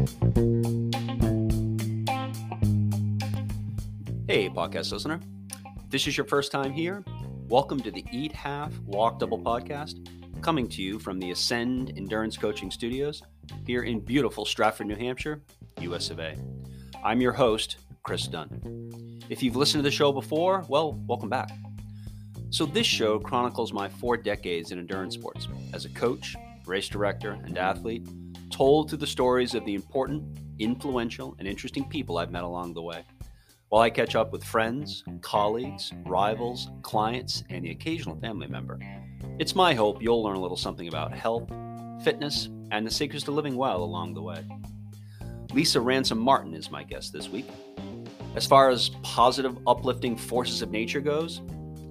Hey, podcast listener. This is your first time here, welcome to the Eat Half, Walk Double podcast, coming to you from the Ascend Endurance Coaching Studios here in beautiful Stratford, New Hampshire, US of A. I'm your host, Chris Dunn. If you've listened to the show before, well, welcome back. So, this show chronicles my four decades in endurance sports as a coach, race director, and athlete, told through the stories of the important, influential, and interesting people I've met along the way. While I catch up with friends, colleagues, rivals, clients, and the occasional family member, it's my hope you'll learn a little something about health, fitness, and the secrets to living well along the way. Lisa Ransom Martin is my guest this week. As far as positive, uplifting forces of nature goes,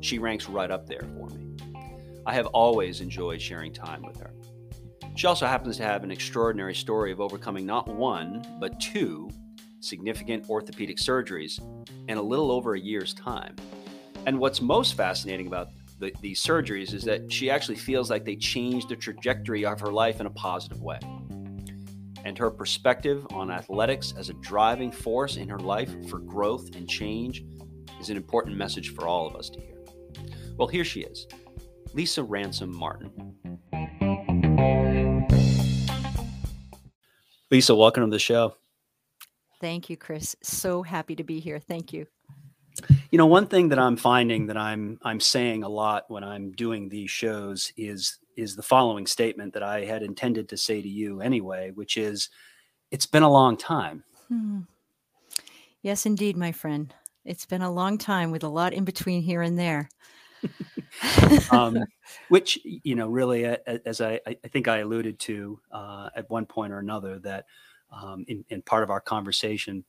she ranks right up there for me. I have always enjoyed sharing time with her. She also happens to have an extraordinary story of overcoming not one, but two significant orthopedic surgeries in a little over a year's time. And what's most fascinating about the, these surgeries is that she actually feels like they changed the trajectory of her life in a positive way. And her perspective on athletics as a driving force in her life for growth and change is an important message for all of us to hear. Well, here she is Lisa Ransom Martin. Lisa, welcome to the show. Thank you, Chris. So happy to be here. Thank you. You know, one thing that I'm finding that I'm I'm saying a lot when I'm doing these shows is is the following statement that I had intended to say to you anyway, which is it's been a long time. Hmm. Yes, indeed, my friend. It's been a long time with a lot in between here and there. um, which you know, really, as I, I think I alluded to uh, at one point or another, that um, in, in, part of our conversation,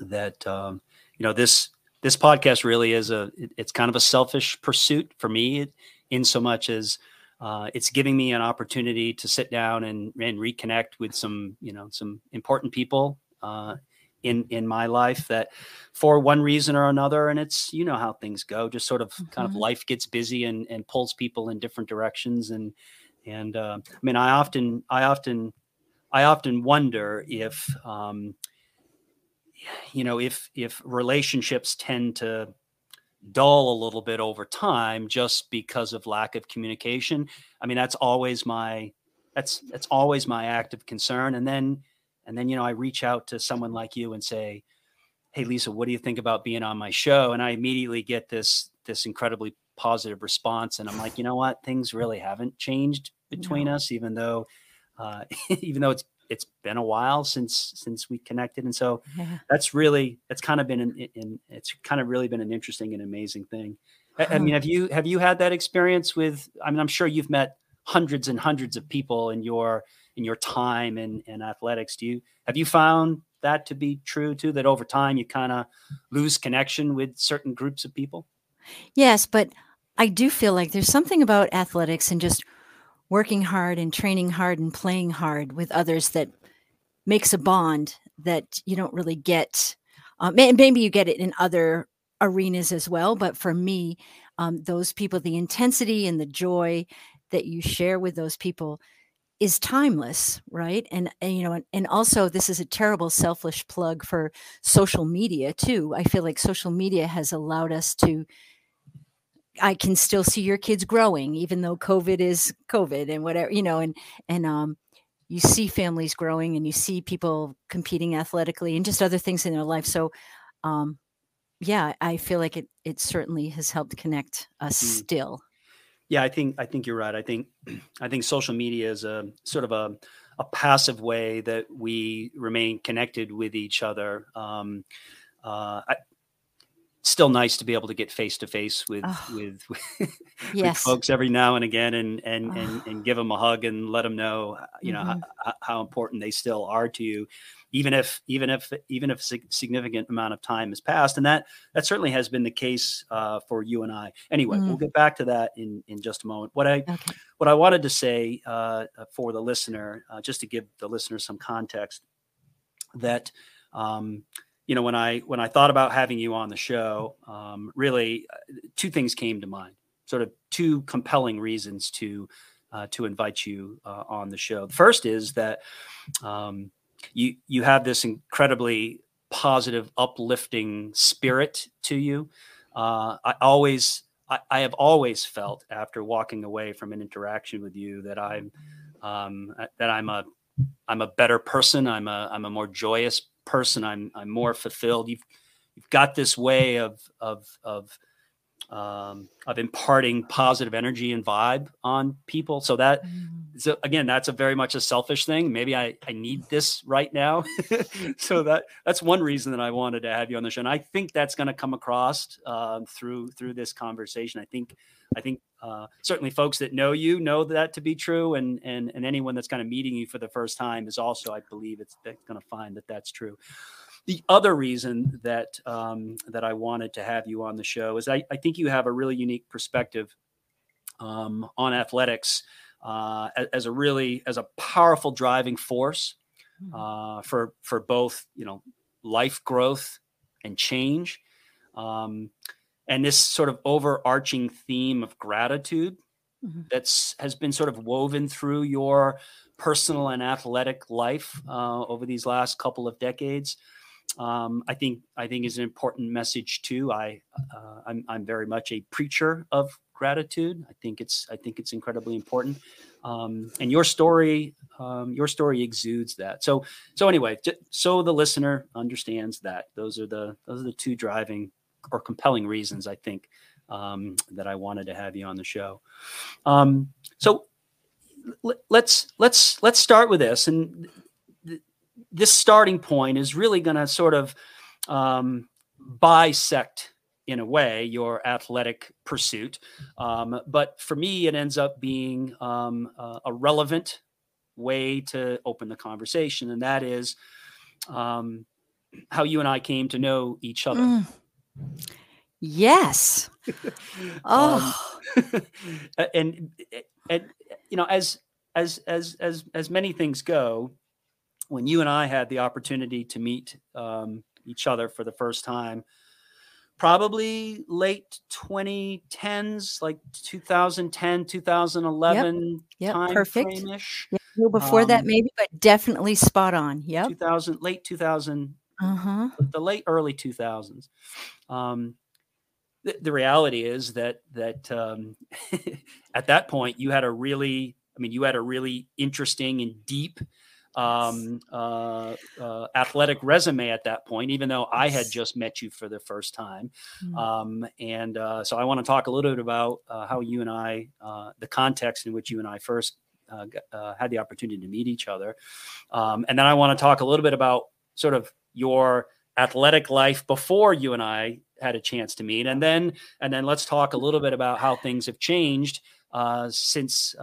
that um, you know this this podcast really is a it, it's kind of a selfish pursuit for me, in so much as uh, it's giving me an opportunity to sit down and, and reconnect with some you know some important people uh, in in my life that for one reason or another and it's you know how things go just sort of mm-hmm. kind of mm-hmm. life gets busy and and pulls people in different directions and and uh, i mean i often i often i often wonder if um you know if if relationships tend to dull a little bit over time just because of lack of communication i mean that's always my that's that's always my active concern and then and then, you know, I reach out to someone like you and say, Hey, Lisa, what do you think about being on my show? And I immediately get this, this incredibly positive response. And I'm like, you know what? Things really haven't changed between no. us, even though, uh, even though it's, it's been a while since, since we connected. And so yeah. that's really, that's kind of been, in, it's kind of really been an interesting and amazing thing. I, I mean, have you, have you had that experience with, I mean, I'm sure you've met hundreds and hundreds of people in your, in your time in, in athletics. Do you have you found that to be true too? That over time you kind of lose connection with certain groups of people? Yes, but I do feel like there's something about athletics and just working hard and training hard and playing hard with others that makes a bond that you don't really get. Um, maybe you get it in other arenas as well, but for me, um, those people, the intensity and the joy that you share with those people is timeless right? And, and, you know and, and also this is a terrible selfish plug for social media too. I feel like social media has allowed us to i can still see your kids growing even though covid is covid and whatever you know and and um you see families growing and you see people competing athletically and just other things in their life. So um yeah i feel like it it certainly has helped connect us mm. still yeah, I think I think you're right. I think I think social media is a sort of a a passive way that we remain connected with each other. Um, uh, still nice to be able to get face to face with oh, with, with, yes. folks every now and again and and, oh. and and give them a hug and let them know you know mm-hmm. how, how, important they still are to you even if even if even if a significant amount of time has passed and that that certainly has been the case uh, for you and I anyway mm-hmm. we'll get back to that in in just a moment what I okay. what I wanted to say uh, for the listener uh, just to give the listener some context that um, you know when i when i thought about having you on the show um, really uh, two things came to mind sort of two compelling reasons to uh, to invite you uh, on the show the first is that um, you you have this incredibly positive, uplifting spirit to you. Uh, I always, I, I, have always felt after walking away from an interaction with you that I'm, um, that I'm a, I'm a better person. I'm a, I'm a more joyous person. I'm, I'm more fulfilled. You've, you've got this way of, of, of, um, of imparting positive energy and vibe on people. So that, mm. so again, that's a very much a selfish thing. Maybe I, I need this right now. so that that's one reason that I wanted to have you on the show. And I think that's going to come across uh, through through this conversation. I think I think uh, certainly folks that know you know that to be true, and and and anyone that's kind of meeting you for the first time is also, I believe, it's going to find that that's true. The other reason that um, that I wanted to have you on the show is I, I think you have a really unique perspective um, on athletics uh, as, as, a really as a powerful driving force hmm. uh, for for both you know life growth and change, um, and this sort of overarching theme of gratitude mm-hmm. that's has been sort of woven through your personal and athletic life uh, over these last couple of decades um, I think I think is an important message too. I uh, I'm, I'm very much a preacher of gratitude. I think it's I think it's incredibly important. Um, and your story um, your story exudes that. So so anyway, so the listener understands that those are the those are the two driving or compelling reasons I think um, that I wanted to have you on the show. Um, so let's let's let's start with this and this starting point is really going to sort of um, bisect in a way your athletic pursuit. Um, but for me it ends up being um, uh, a relevant way to open the conversation and that is um, how you and i came to know each other. Mm. yes. Oh. and and you know as as as as as many things go when you and I had the opportunity to meet um, each other for the first time, probably late 2010s, like 2010, 2011 yep. Yep. perfect. Yep. Before um, that, maybe, but definitely spot on. Yeah. 2000, late 2000, uh-huh. the late early 2000s. Um, the, the reality is that that um, at that point you had a really, I mean, you had a really interesting and deep um, uh, uh, athletic resume at that point, even though I had just met you for the first time. Mm-hmm. Um, and uh, so I want to talk a little bit about uh, how you and I, uh, the context in which you and I first uh, had the opportunity to meet each other. Um, and then I want to talk a little bit about sort of your athletic life before you and I had a chance to meet. And then, and then let's talk a little bit about how things have changed since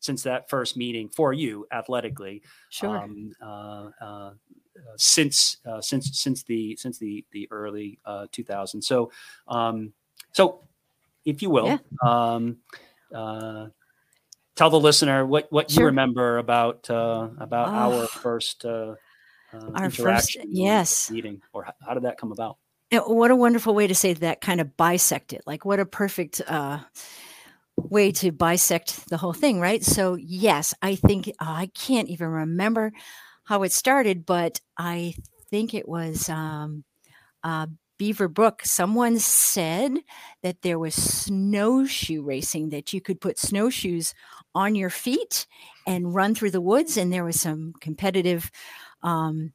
since that first meeting for you athletically. Sure. Um, uh, uh, since uh, since since the since the the early 2000s. Uh, so um, so if you will. Yeah. Um, uh, tell the listener what, what sure. you remember about about our first our first yes meeting or how, how did that come about what a wonderful way to say that kind of bisect it like what a perfect uh way to bisect the whole thing, right? So, yes, I think uh, I can't even remember how it started, but I think it was um, uh, Beaver Brook. Someone said that there was snowshoe racing, that you could put snowshoes on your feet and run through the woods, and there was some competitive um,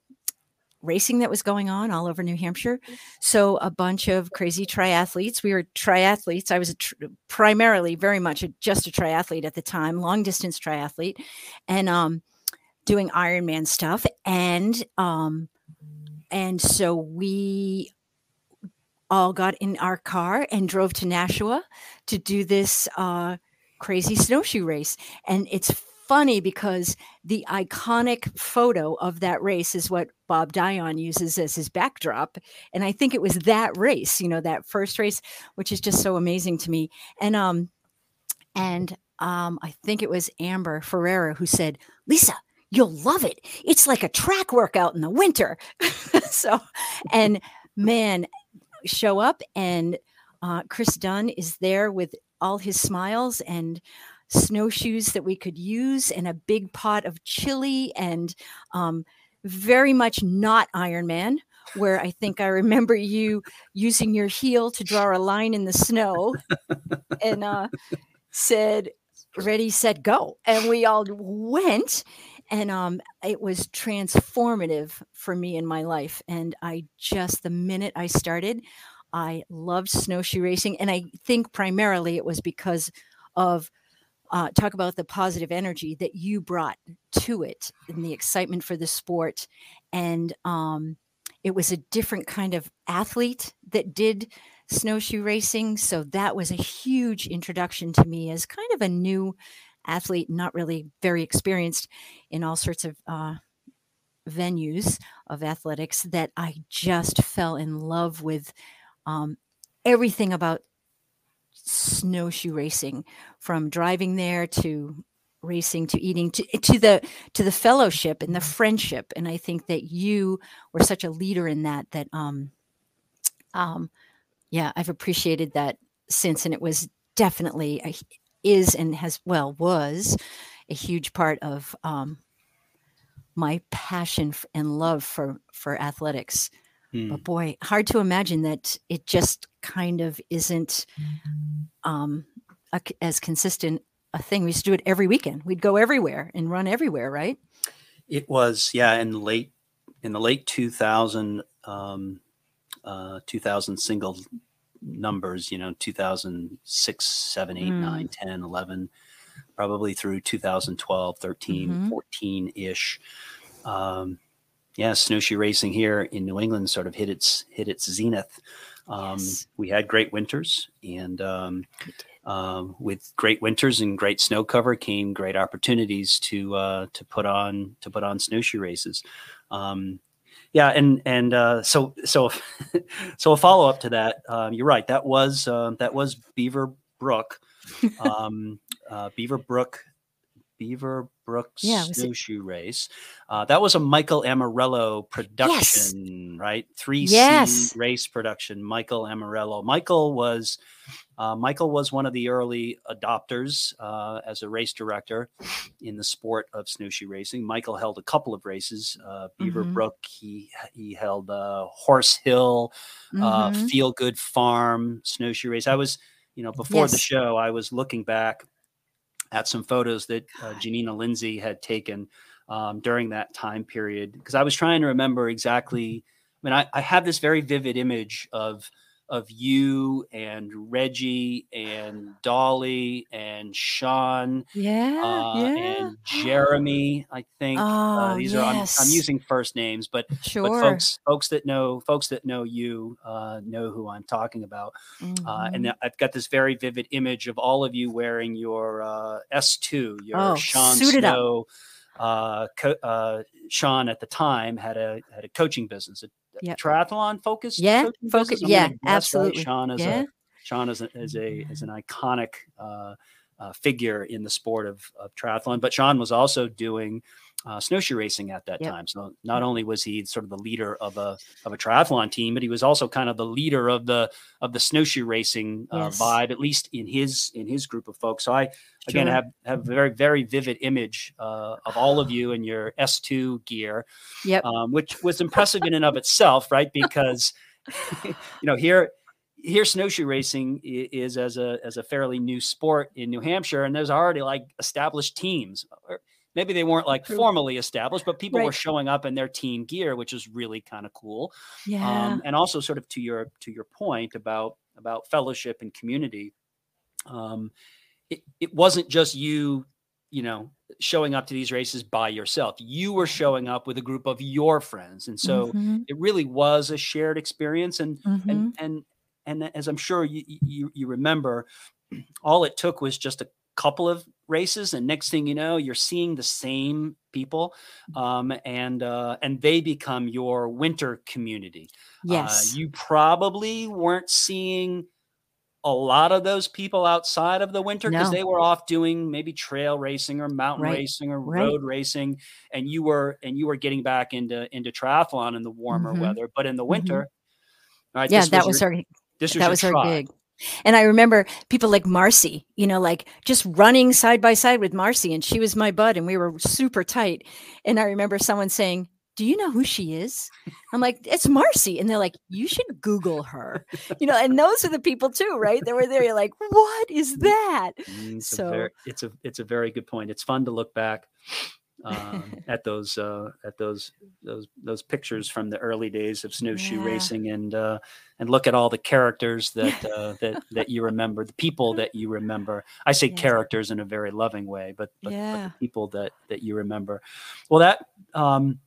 racing that was going on all over New Hampshire. So a bunch of crazy triathletes. We were triathletes. I was tr- primarily very much a, just a triathlete at the time, long distance triathlete, and um, doing Ironman stuff. And um, and so we all got in our car and drove to Nashua to do this uh, crazy snowshoe race. And it's funny because the iconic photo of that race is what Bob Dion uses as his backdrop. And I think it was that race, you know, that first race, which is just so amazing to me. And um and um I think it was Amber Ferreira who said, Lisa, you'll love it. It's like a track workout in the winter. so and man, show up and uh, Chris Dunn is there with all his smiles and snowshoes that we could use and a big pot of chili and um, very much not Ironman, where I think I remember you using your heel to draw a line in the snow and uh, said, ready, set, go. And we all went. And um, it was transformative for me in my life. And I just, the minute I started, I loved snowshoe racing. And I think primarily it was because of uh, talk about the positive energy that you brought to it and the excitement for the sport. And um, it was a different kind of athlete that did snowshoe racing. So that was a huge introduction to me as kind of a new athlete, not really very experienced in all sorts of uh, venues of athletics, that I just fell in love with um, everything about snowshoe racing from driving there to racing to eating to, to the to the fellowship and the friendship. And i think that you were such a leader in that that um um yeah i've appreciated that since. And it was definitely a, is and has well was a huge part of um my passion and love for for athletics Hmm. But boy, hard to imagine that it just kind of isn't um, a, as consistent a thing. We used to do it every weekend. We'd go everywhere and run everywhere, right? It was, yeah, in late in the late 2000 um, uh, 2000 single numbers, you know, 2006, 7, 8, mm. 9, 10, 11, probably through 2012, 13, mm-hmm. 14 ish. Um, yeah, snowshoe racing here in New England sort of hit its hit its zenith. Um, yes. We had great winters, and um, um, with great winters and great snow cover came great opportunities to uh, to put on to put on snowshoe races. Um, yeah, and and uh, so so so a follow up to that. Um, you're right. That was uh, that was Beaver Brook. Um, uh, Beaver Brook Beaver Brook yeah, snowshoe race. Uh, that was a Michael Amarello production, yes. right? Three C yes. race production. Michael Amarello. Michael was uh, Michael was one of the early adopters uh, as a race director in the sport of snowshoe racing. Michael held a couple of races. Uh, Beaver mm-hmm. Brook. He he held uh, Horse Hill, uh, mm-hmm. Feel Good Farm snowshoe race. I was you know before yes. the show I was looking back at some photos that uh, Janina Lindsay had taken um, during that time period because I was trying to remember exactly. I mean, I, I have this very vivid image of of you and Reggie and Dolly and Sean, yeah, uh, yeah. and Jeremy. I think uh, oh, uh, these yes. are I'm, I'm, using first names, but sure. but folks folks that know folks that know you uh, know who I'm talking about. Mm-hmm. and I've got this very vivid image of all of you wearing your uh, S2, your oh, Sean Snow. Uh, co- uh, Sean at the time had a had a coaching business, a yep. triathlon focused. Yeah, focus. Yeah, absolutely. Right. Sean is yeah. a Sean is, a, is a is an iconic uh, uh, figure in the sport of, of triathlon. But Sean was also doing uh, snowshoe racing at that yep. time. So not only was he sort of the leader of a of a triathlon team, but he was also kind of the leader of the of the snowshoe racing uh, yes. vibe, at least in his in his group of folks. So I again have have a very very vivid image uh, of all of you in your S2 gear, yep. Um, which was impressive in and of itself, right? Because you know here here snowshoe racing is as a as a fairly new sport in New Hampshire, and there's already like established teams maybe they weren't like formally established, but people right. were showing up in their team gear, which is really kind of cool. Yeah. Um, and also sort of to your to your point about about fellowship and community. Um, it, it wasn't just you, you know, showing up to these races by yourself. You were showing up with a group of your friends. And so mm-hmm. it really was a shared experience. And mm-hmm. and and and as I'm sure you, you you remember, all it took was just a couple of races and next thing you know you're seeing the same people um, and uh, and they become your winter community uh, yes uh, you probably weren't seeing a lot of those people outside of the winter because no. they were off doing maybe trail racing or mountain right. racing or right. road racing and you were and you were getting back into into triathlon in the warmer mm-hmm. weather but in the winter mm-hmm. right, yeah that was, your, our this was that was our gig and I remember people like Marcy, you know, like just running side by side with Marcy, and she was my bud, and we were super tight. And I remember someone saying, do you know who she is? I'm like, it's Marcy. And they're like, you should Google her. You know, and those are the people too, right? They were there. You're like, what is that? Mm, It's So- a very, it's a it's a very good point. It's fun to look back um, at those uh, at those those those pictures from the early days of snowshoe Yeah. racing and uh, and look at all the characters that uh, that that you remember, the people that you remember. I say Yeah. characters in a very loving way, but but, but the people that that you remember. Well, that. Um,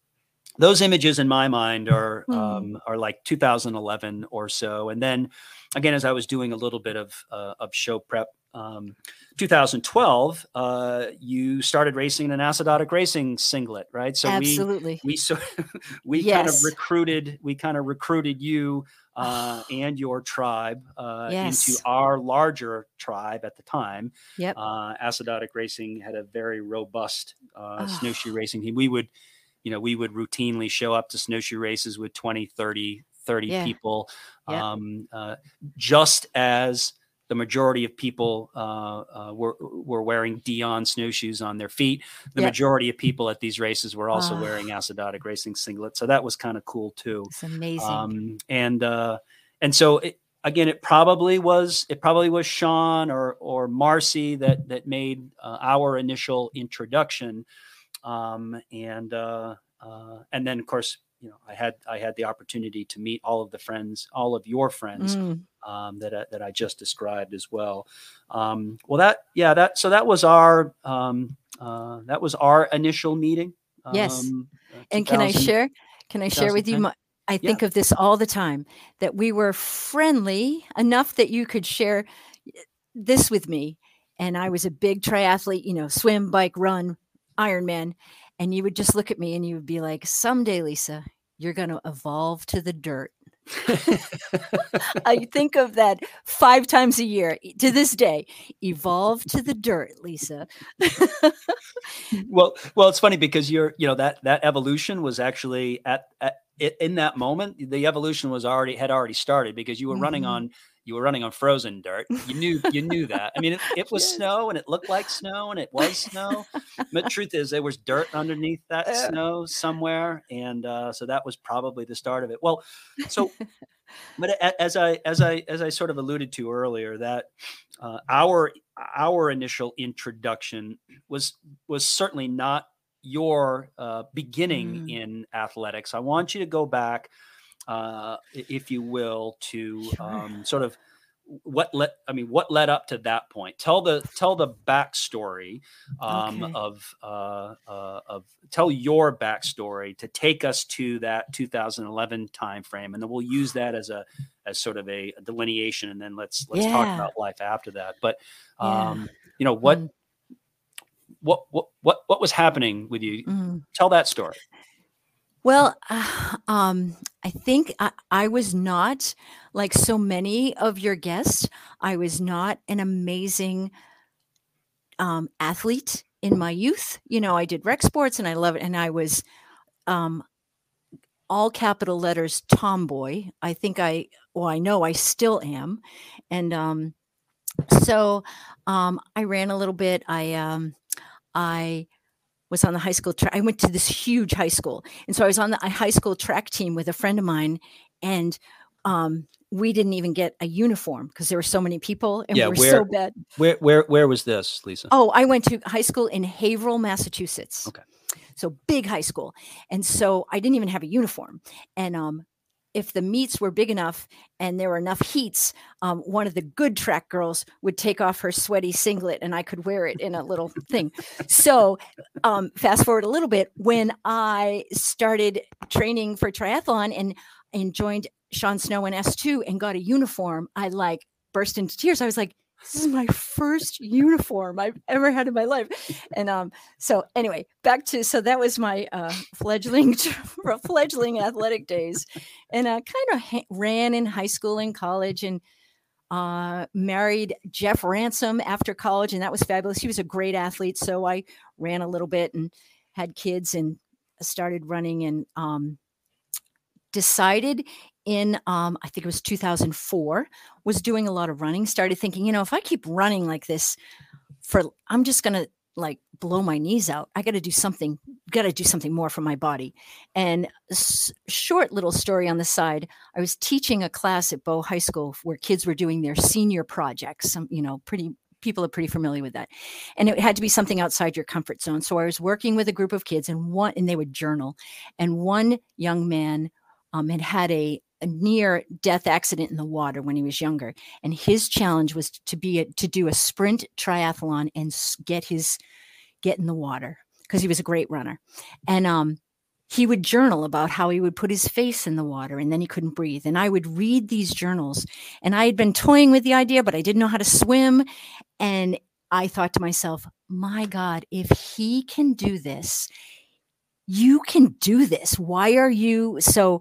those images in my mind are Hmm. um, are like 2011 or so, and then again, as I was doing a little bit of uh, of show prep, um, 2012, uh, you started racing in an acidotic racing singlet, right? So we Absolutely. we so we kind of recruited we kind of recruited you uh, and your tribe uh, Yes. into our larger tribe at the time. Yep. Uh, acidotic racing had a very robust uh, Oh. snowshoe racing team. We would, you know, we would routinely show up to snowshoe races with 20, 30, 30 Yeah. people, Yeah. um, uh, just as the majority of people uh, uh, were were wearing Dion snowshoes on their feet. The Yep. majority of people at these races were also Ah. wearing acidotic racing singlets, so that was kind of cool too. It's amazing. Um, and uh, and so it, again, it probably was it probably was Sean or or Marcy that that made uh, our initial introduction, um, and uh, uh, and then of course you know I had I had the opportunity to meet all of the friends, all of your friends Mm, um, that I, that I just described as well. Um, well, that yeah, that so that was our um, uh, that was our initial meeting. Yes. um, uh, and can I share? Can I share with you? My, I Yeah. think of this all the time that we were friendly enough that you could share this with me. And I was a big triathlete, you know, swim, bike, run, Ironman. And you would just look at me and you would be like, someday, Lisa, you're going to evolve to the dirt. I think of that five times a year to this day. Evolve to the dirt, Lisa. well well it's funny because you're you know that that evolution was actually at, at in that moment the evolution was already had already started because you were running Mhm. on you were running on frozen dirt you knew you knew that i mean it, it was Yes. snow and it looked like snow and it was snow but the truth is there was dirt underneath that Yeah. snow somewhere and uh, so that was probably the start of it well so but as i as i as i sort of alluded to earlier that uh, our our initial introduction was was certainly not your uh, beginning Mm. in athletics i want you to go back uh, if you will to Sure. um, sort of what let i mean what led up to that point tell the tell the backstory um, Okay. of uh, uh, of tell your backstory to take us to that 2011 timeframe and then we'll use that as a as sort of a delineation and then let's let's talk about life after that but Yeah. um you know what Mm. what what what what was happening with you Mm. tell that story Well, uh, um, I think I, I was not like so many of your guests. I was not an amazing um, athlete in my youth. You know, I did rec sports and I love it. And I was um, all capital letters tomboy. I think I, well, I know I still am. And um, so um, I ran a little bit. I, um, I was on the high school track. I went to this huge high school. And so I was on the high school track team with a friend of mine. And um, we didn't even get a uniform because there were so many people and Yeah, we were where- so bad. where where where was this lisa Oh, I went to high school in Haverhill, Massachusetts. Okay. So big high school. And so I didn't even have a uniform. And um, if the meets were big enough and there were enough heats, um, one of the good track girls would take off her sweaty singlet and I could wear it in a little thing. So um, fast forward a little bit when I started training for triathlon and, and joined Sean Snow in S2 and got a uniform, I like burst into tears. I was like, this is my first uniform I've ever had in my life. And um, so anyway, back to so that was my uh, fledgling fledgling athletic days, and I kind of ha- ran in high school and college, and uh, married Jeff Ransom after college, and that was fabulous. He was a great athlete, so I ran a little bit and had kids and started running and um, decided in um, I think it was 2004 was doing a lot of running. Started thinking, you know, if I keep running like this for, I'm just gonna like blow my knees out. I got to do something, got to do something more for my body. And s- short little story on the side. I was teaching a class at Bow High School where kids were doing their senior projects. Some, you know, pretty people are pretty familiar with that. And it had to be something outside your comfort zone. So I was working with a group of kids and one and they would journal. And one young man um, had had a, a near death accident in the water when he was younger. And his challenge was to be a, to do a sprint triathlon and get his get in the water because he was a great runner. And um he would journal about how he would put his face in the water and then he couldn't breathe. And i would read these journals. And i had been toying with the idea but i didn't know how to swim. And i thought to myself my god if he can do this you can do this. Why are you so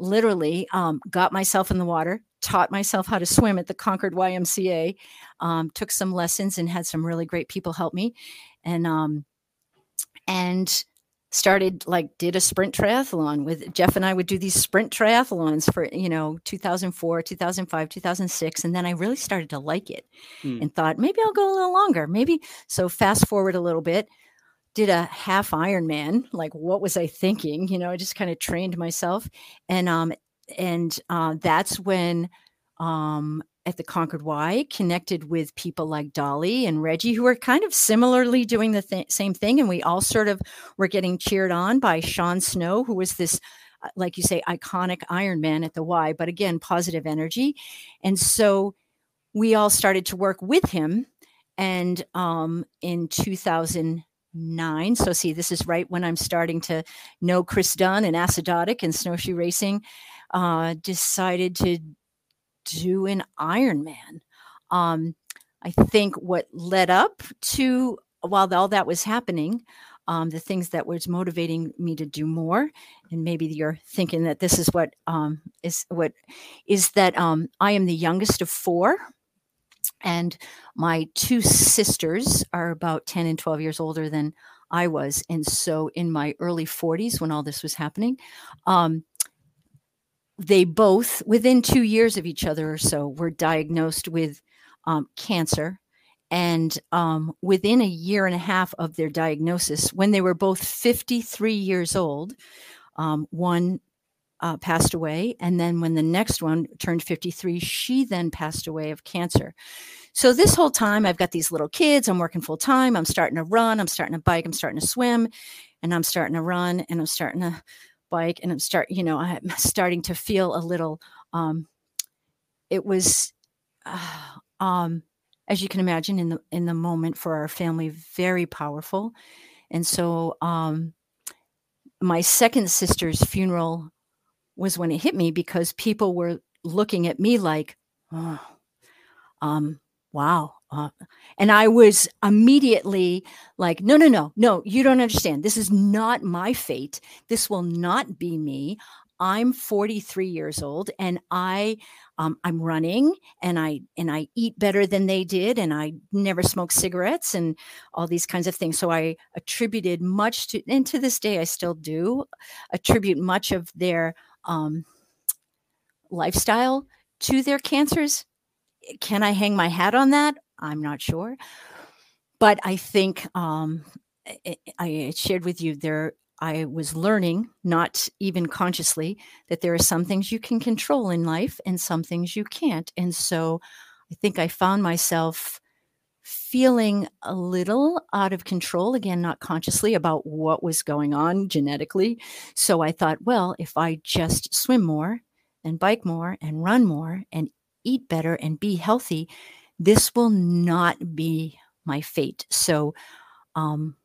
literally um, got myself in the water, taught myself how to swim at the Concord YMCA, um, took some lessons and had some really great people help me, and um, and started like did a sprint triathlon with Jeff and I would do these sprint triathlons for you know 2004, 2005, 2006, and then I really started to like it Hmm. and thought maybe I'll go a little longer, maybe. So fast forward a little bit did a half Ironman. Like, what was I thinking? You know, I just kind of trained myself, and um, and uh, that's when um, at the Concord Y connected with people like Dolly and Reggie, who were kind of similarly doing the th- same thing, and we all sort of were getting cheered on by Sean Snow, who was this. uh, Like you say, iconic Ironman at the Y, but again, positive energy. And so we all started to work with him. And um, in 2000, nine. So see, this is right when I'm starting to know Chris Dunn and acidotic and snowshoe racing. Uh, decided to do an Ironman. Um, I think what led up to while all that was happening, um, the things that was motivating me to do more, and maybe you're thinking that this is what um, is what is that um, I am the youngest of four and my two sisters are about 10 and 12 years older than I was. And so in my early 40s, when all this was happening, um, they both, within two years of each other or so, were diagnosed with um, cancer. And um, within a year and a half of their diagnosis, when they were both 53 years old, um, one uh, passed away. And then when the next one turned 53, she then passed away of cancer. So this whole time, I've got these little kids. I'm working full time. I'm starting to run. I'm starting to bike. I'm starting to swim, and I'm starting to run, and I'm starting to bike, and I'm start. You know, I'm starting to feel a little. Um, it was, uh, um, as you can imagine, in the in the moment for our family, very powerful, and so um, my second sister's funeral was when it hit me because people were looking at me like, oh, um, wow. Uh, and I was immediately like, no, no, no, no, you don't understand. This is not my fate. This will not be me. I'm 43 years old and I um, I'm running and I and I eat better than they did and I never smoke cigarettes and all these kinds of things. So I attributed much to and to this day I still do attribute much of their um, lifestyle to their cancers. Can I hang my hat on that? I'm not sure. But I think um, I, I shared with you there, I was learning, not even consciously, that there are some things you can control in life and some things you can't. And so I think I found myself feeling a little out of control, again, not consciously, about what was going on genetically. So I thought, well, if I just swim more and bike more and run more and eat better and be healthy, this will not be my fate. So, um,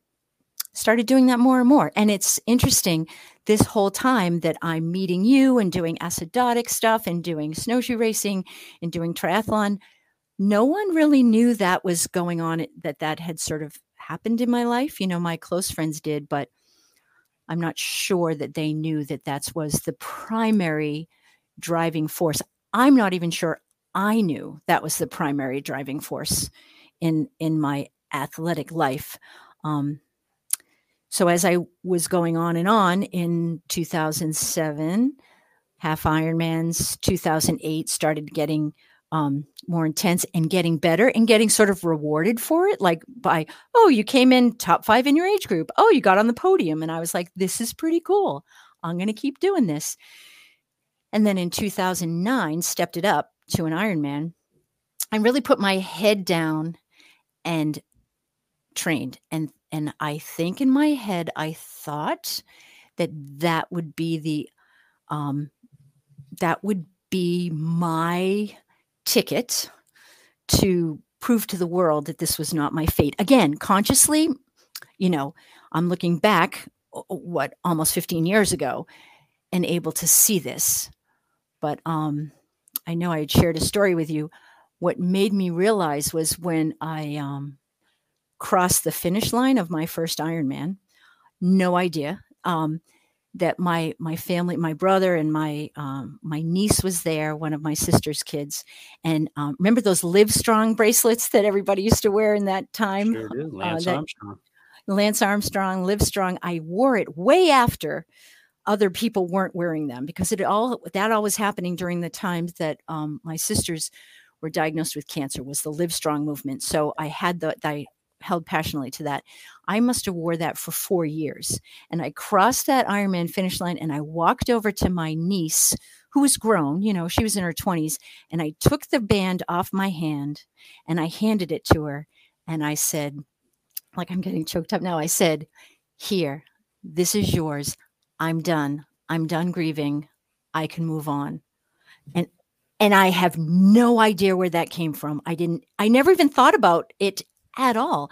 started doing that more and more. And it's interesting this whole time that I'm meeting you and doing acidotic stuff and doing snowshoe racing and doing triathlon. No one really knew that was going on, that that had sort of happened in my life. You know, my close friends did, but I'm not sure that they knew that that was the primary driving force. I'm not even sure I knew that was the primary driving force in in my athletic life. Um, so as I was going on and on in 2007, half Ironmans, 2008 started getting um, more intense and getting better and getting sort of rewarded for it like by oh you came in top five in your age group. Oh you got on the podium. And i was like this is pretty cool. I'm going to keep doing this. And then in 2009 stepped it up to an ironman and really put my head down and trained. And and i think in my head i thought that that would be the um that would be my ticket to prove to the world that this was not my fate. Again, consciously, you know, I'm looking back, what, almost 15 years ago and able to see this. But um, I know I had shared a story with you. What made me realize was when I um, crossed the finish line of my first Ironman, no idea. Um, that my my family, my brother and my um, my niece was there, one of my sister's kids, and um, remember those Livestrong bracelets that everybody used to wear in that time. Sure do. Uh, Lance uh, Armstrong. Lance Armstrong, Livestrong. I wore it way after other people weren't wearing them because it all that all was happening during the times that um, my sisters were diagnosed with cancer was the Livestrong movement. So I had the I held passionately to that. I must have wore that for four years. And I crossed that Ironman finish line and I walked over to my niece, who was grown, you know, she was in her 20s, and I took the band off my hand and I handed it to her. And I said, like I'm getting choked up now, I said, Here, this is yours. I'm done. I'm done grieving. I can move on. And and I have no idea where that came from. I didn't I never even thought about it at all.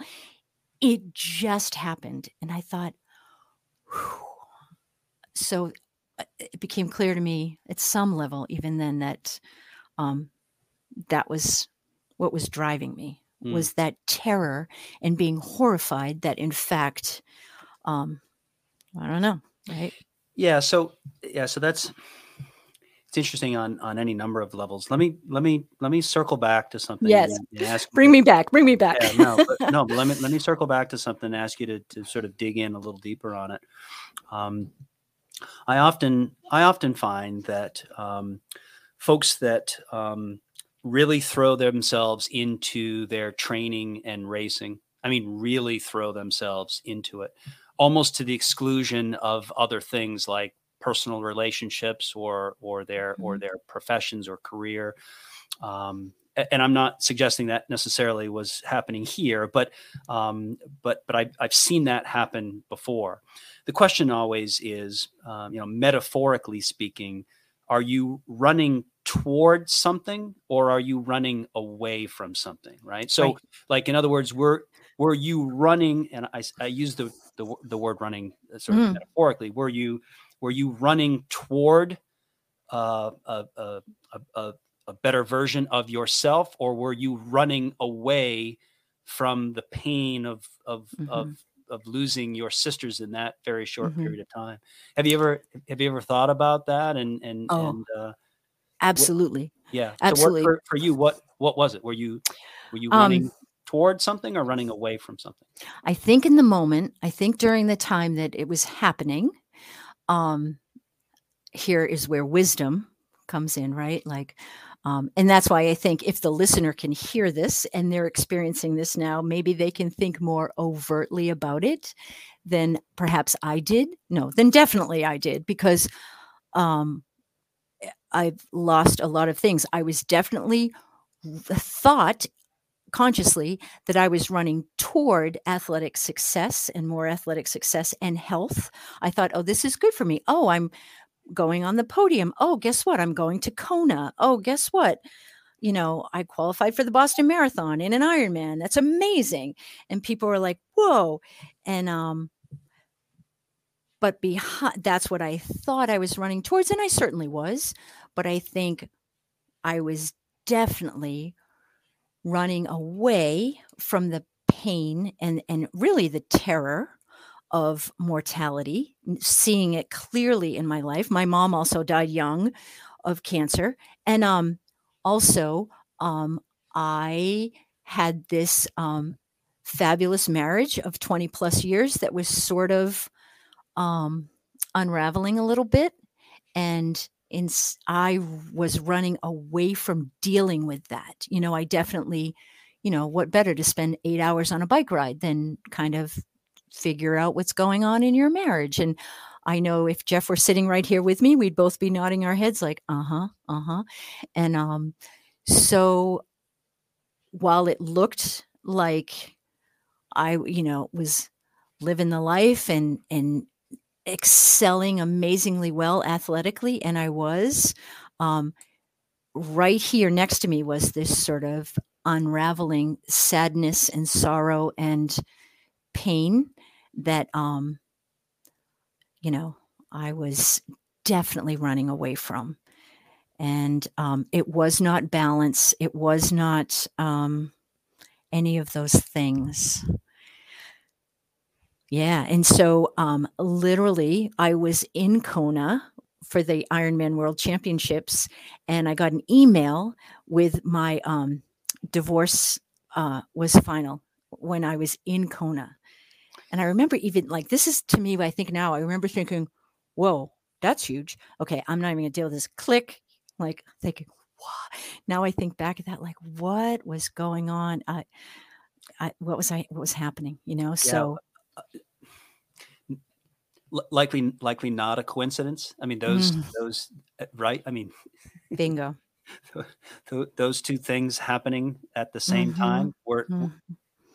It just happened. And I thought, Whew. so uh, it became clear to me at some level, even then, that um, that was what was driving me mm. was that terror and being horrified that in fact, um, I don't know, right? Yeah. So, yeah. So that's, it's interesting on on any number of levels. Let me let me let me circle back to something. Yes, and, and ask bring me back. Bring me back. Yeah, no, but, no, but let me let me circle back to something and ask you to to sort of dig in a little deeper on it. Um, I often I often find that um, folks that um, really throw themselves into their training and racing. I mean, really throw themselves into it, almost to the exclusion of other things like personal relationships or or their mm-hmm. or their professions or career. Um, and I'm not suggesting that necessarily was happening here, but um, but but I, have seen that happen before. The question always is, um, you know, metaphorically speaking, are you running towards something or are you running away from something? Right. So, right. like in other words, were were you running? And I, I use the, the the word running uh, sort of mm. metaphorically. Were you were you running toward uh, a, a, a, a better version of yourself, or were you running away from the pain of of mm-hmm. of of losing your sisters in that very short mm-hmm. period of time. Have you ever have you ever thought about that? And and oh, and uh, absolutely, what, yeah, absolutely. So for, for, you, what what was it? Were you were you running um, towards something or running away from something? I think in the moment, I think during the time that it was happening, um, here is where wisdom comes in, right? Like, um, and that's why I think if the listener can hear this and they're experiencing this now, maybe they can think more overtly about it than perhaps I did. No, then definitely I did because um, I've lost a lot of things. I was definitely thought consciously that I was running toward athletic success and more athletic success and health. I thought, oh, this is good for me. Oh, I'm going on the podium. Oh, guess what? I'm going to Kona. Oh, guess what? You know, I qualified for the Boston Marathon in an Ironman. That's amazing. And people were like, whoa. And, um, but behind that's what I thought I was running towards, and I certainly was. But I think I was definitely running away from the pain and and really the terror of mortality seeing it clearly in my life. My mom also died young of cancer and um also um i had this um fabulous marriage of 20 plus years that was sort of um unraveling a little bit and in I was running away from dealing with that. You know, I definitely, you know, what better to spend 8 hours on a bike ride than kind of figure out what's going on in your marriage and I know if Jeff were sitting right here with me, we'd both be nodding our heads like, uh-huh, uh-huh. And um so while it looked like I, you know, was living the life and and excelling amazingly well athletically, and I was. Um, right here next to me was this sort of unraveling sadness and sorrow and pain that um you know i was definitely running away from and um, it was not balance it was not um, any of those things yeah and so um, literally i was in kona for the ironman world championships and i got an email with my um, divorce uh, was final when i was in kona and i remember even like this is to me i think now i remember thinking whoa that's huge okay i'm not even gonna deal with this click like thinking, what? Now I think back at that, like what was going on? I, I what was I? What was happening? You know. Yeah. So. Uh, likely, likely not a coincidence. I mean, those, mm. those, uh, right? I mean, bingo. those two things happening at the same mm-hmm. time were, mm-hmm.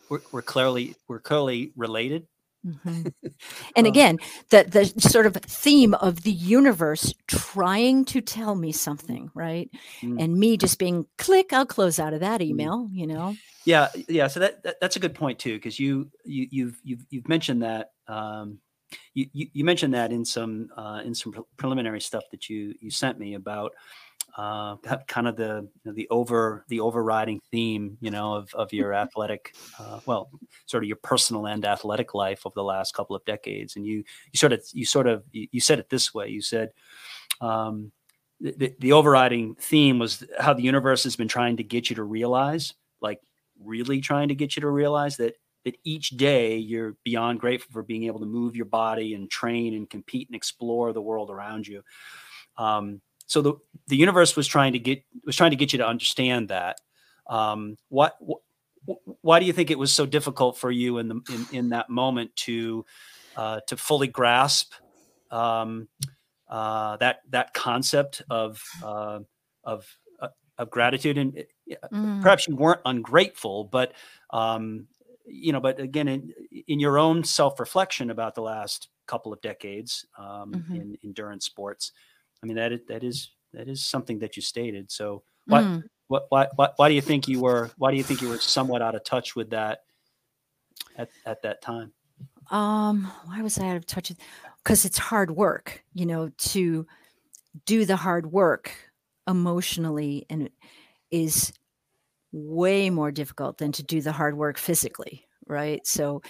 were, were clearly were clearly related Mm-hmm. And again, the the sort of theme of the universe trying to tell me something, right? Mm. And me just being click, I'll close out of that mm. email, you know. Yeah, yeah. So that, that that's a good point too, because you you you've you've you've mentioned that um, you, you, you mentioned that in some uh, in some preliminary stuff that you you sent me about uh, kind of the you know, the over the overriding theme, you know, of of your athletic, uh, well, sort of your personal and athletic life over the last couple of decades. And you you sort of you sort of you, you said it this way. You said. Um, the, the overriding theme was how the universe has been trying to get you to realize, like really trying to get you to realize that that each day you're beyond grateful for being able to move your body and train and compete and explore the world around you. Um, so the the universe was trying to get was trying to get you to understand that. Um, what, why do you think it was so difficult for you in the in, in that moment to uh, to fully grasp um, uh, that that concept of uh, of uh, of gratitude and mm. perhaps you weren't ungrateful, but um, you know, but again, in, in your own self reflection about the last couple of decades um, mm-hmm. in endurance sports, I mean, that is, that is that is something that you stated. So why, mm. what, why, why, why do you think you were, why do you think you were somewhat out of touch with that at, at that time? Um, why was I out of touch? Because it's hard work, you know, to do the hard work emotionally and is way more difficult than to do the hard work physically, right? So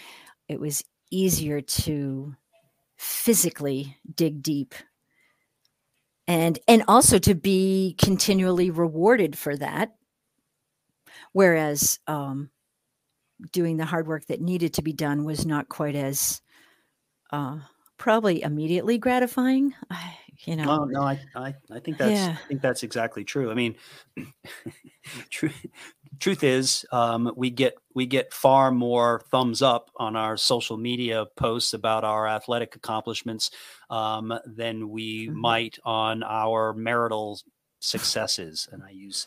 it was easier to physically dig deep and and also to be continually rewarded for that. Whereas um, doing the hard work that needed to be done was not quite as uh, probably immediately gratifying you know? No no i i, I think that's yeah. i think that's exactly true. I mean true truth is um, we get we get far more thumbs up on our social media posts about our athletic accomplishments um, than we mm-hmm. might on our marital successes and i use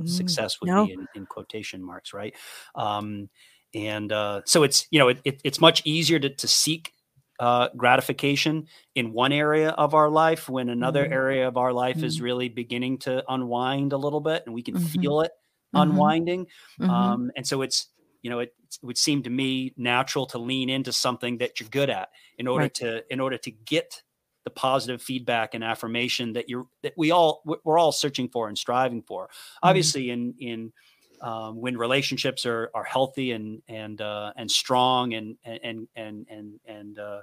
mm, success would no. be in, in, quotation marks right um, and uh, so it's you know it, it, it's much easier to, to seek uh, gratification in one area of our life when another mm-hmm. area of our life mm-hmm. is really beginning to unwind a little bit and we can mm-hmm. feel it mm-hmm. unwinding. Mm-hmm. Um, and so it's, you know, it, it, would seem to me natural to lean into something that you're good at in order right. to, in order to get the positive feedback and affirmation that you're, that we all, we're all searching for and striving for. Mm-hmm. Obviously in, in, um, when relationships are, are healthy and, and, uh, and strong and, and, and, and, and, uh,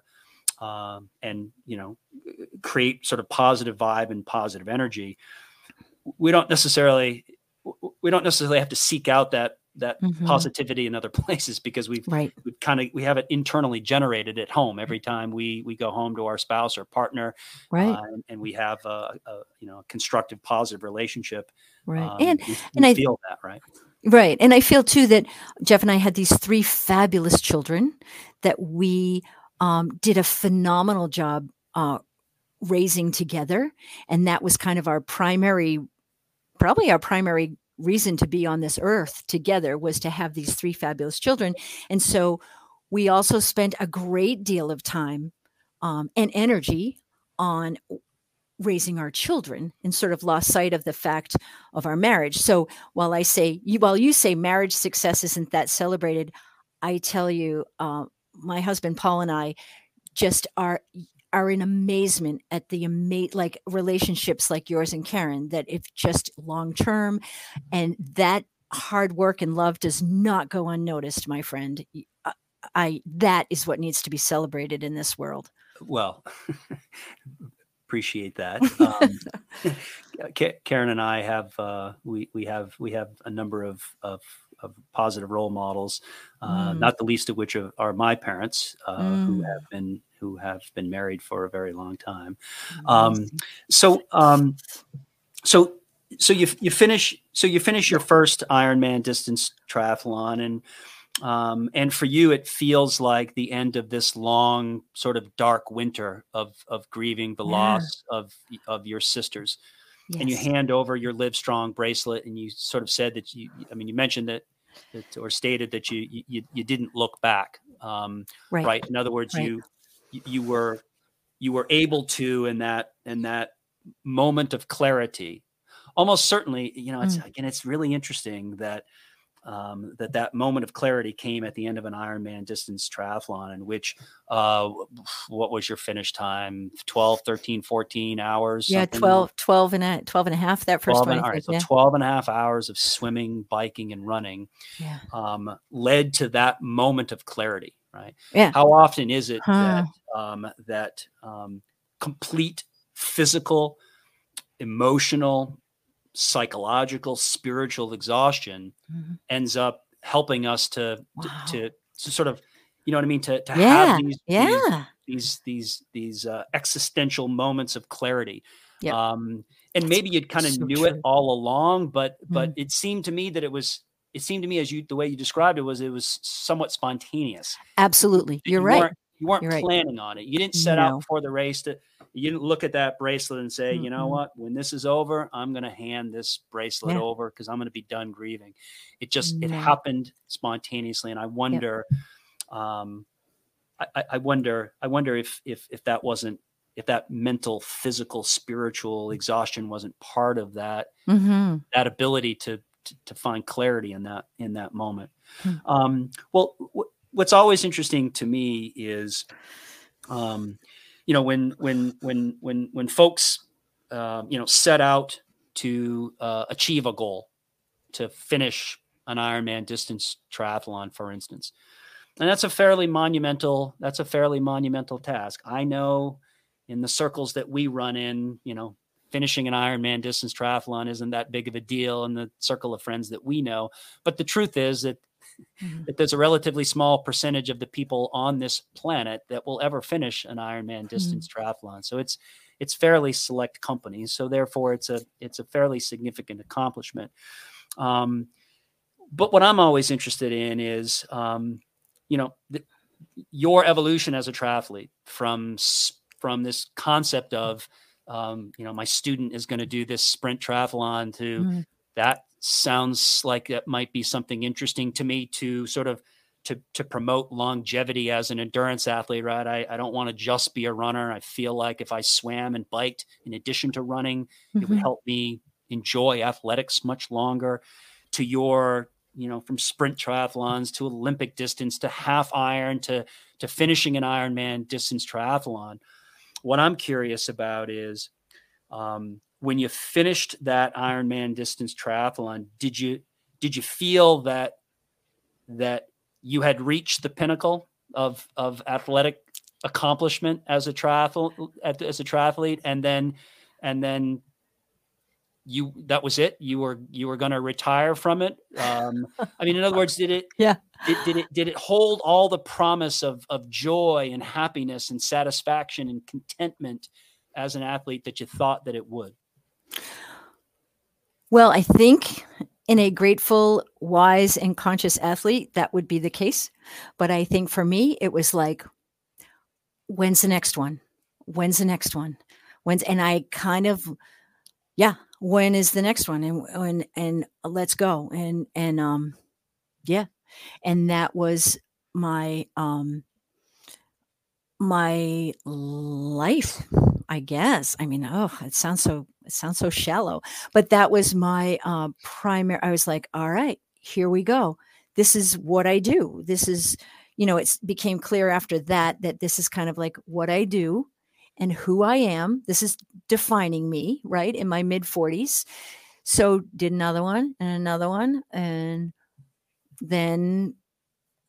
um, and you know create sort of positive vibe and positive energy we don't necessarily we don't necessarily have to seek out that that Mhm. positivity in other places because we've Right. we kind of we have it internally generated at home every time we we go home to our spouse or partner Right. uh, and, and we have a, a you know a constructive positive relationship right. um, and we, and we I- feel that right Right. And I feel too that Jeff and I had these three fabulous children that we um, did a phenomenal job uh, raising together. And that was kind of our primary, probably our primary reason to be on this earth together was to have these three fabulous children. And so we also spent a great deal of time um, and energy on raising our children and sort of lost sight of the fact of our marriage. So while I say you, while you say marriage success isn't that celebrated, I tell you, uh, my husband Paul and I just are are in amazement at the ama- like relationships like yours and Karen that if just long term and that hard work and love does not go unnoticed, my friend. I that is what needs to be celebrated in this world. well appreciate that um, Ka- karen and i have uh, we we have we have a number of of, of positive role models uh, Mm. not the least of which are, are my parents uh, who Mm. have been who have been married for a very long time Um, so um so so you you finish so you finish your first Ironman distance triathlon and um and for you it feels like the end of this long sort of dark winter of of grieving the Yeah. loss of of your sisters and you hand over your Livestrong bracelet and you sort of said that you i mean you mentioned that, that or stated that you you, you didn't look back um right. right in other words Right. you you- you were you were able to in that in that moment of clarity almost certainly you know it's Mm. again it's really interesting that um, that that moment of clarity came at the end of an Ironman distance triathlon in which uh, what was your finish time 12 13 14 hours Yeah, something? 12, 12 and a 12 and a half that first 12 one. and, all right, so 12 and a half hours of swimming biking and running yeah. um, led to that moment of clarity right Yeah. how often is it Huh. that um, that um, complete physical emotional psychological spiritual exhaustion Mhm. ends up helping us to to, Wow. to, to sort of you know what i mean to, to Yeah, have these, these Yeah. these these these uh, existential moments of clarity Yep. um and That's maybe you kind of so knew it all along but but Mm. it seemed to me that it was it seemed to me as you the way you described it was it was somewhat spontaneous Absolutely. You're you right. you weren't You're right. planning on it you didn't set No. out before the race to you didn't look at that bracelet and say you know what? When this is over i'm going to hand this bracelet Yeah. over because i'm going to be done grieving. It just it happened spontaneously and i wonder um I, I- wonder i wonder if if if that wasn't if that mental physical spiritual exhaustion wasn't part of that hmm that ability to to, to find clarity in that in that moment. Hmm. um well w- what's always interesting to me is um you know when when when when when folks um you know set out to uh, achieve a goal to finish an ironman distance triathlon for instance. And that's a fairly monumental that's a fairly monumental task. I know in the circles that we run in you know finishing an ironman distance triathlon isn't that big of a deal in the circle of friends that we know. But the truth is that Mhm. that there's a relatively small percentage of the people on this planet that will ever finish an Ironman distance triathlon. So it's it's fairly select companies. So therefore, it's a it's a fairly significant accomplishment. Um, but what I'm always interested in is, um, you know, th- your evolution as a triathlete from from this concept of, um, you know, my student is going to do this sprint triathlon to Mhm. that sounds like that might be something interesting to me to sort of to to promote longevity as an endurance athlete right? I, I don't want to just be a runner. I feel like if i swam and biked in addition to running it would Mhm. help me enjoy athletics much longer. To your you know from sprint triathlons to olympic distance to half iron to to finishing an ironman distance triathlon what i'm curious about is um, when you finished that Ironman distance triathlon, did you did you feel that that you had reached the pinnacle of of athletic accomplishment as a triathlete as a triathlete, and then and then you that was it? You were you were going to retire from it? Um i mean in other words did it yeah. did, did it did it hold all the promise of of joy and happiness and satisfaction and contentment as an athlete that you thought that it would well i think in a grateful wise and conscious athlete that would be the case. But i think for me it was like when's the next one? When's the next one? When's and i kind of yeah when is the next one? And and and let's go. And and um yeah. And that was my um my life i guess. I mean oh it sounds so sounds so shallow but that was my uh primary i was like all right here we go this is what i do this is you know it became clear after that that this is kind of like what i do and who I am. This is defining me, right? In my mid 40s. So did another one and another one and then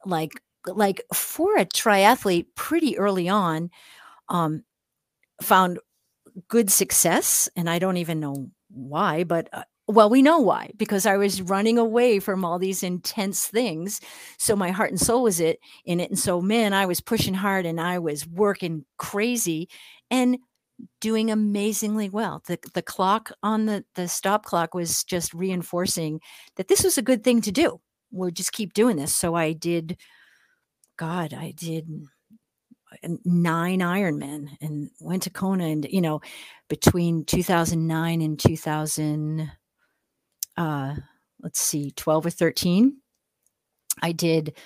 like like for a triathlete pretty early on um found good success and I don't even know why but uh, well, we know why, because I was running away from all these intense things. So my heart and soul was it in it. And so, man, I was pushing hard and I was working crazy and doing amazingly well. The the clock on the the stop clock was just reinforcing that this was a good thing to do. We'll just keep doing this. So I did God, I did nine Ironman and went to Kona and you know between 2009 and 2000 uh let's see 12 or 13 I did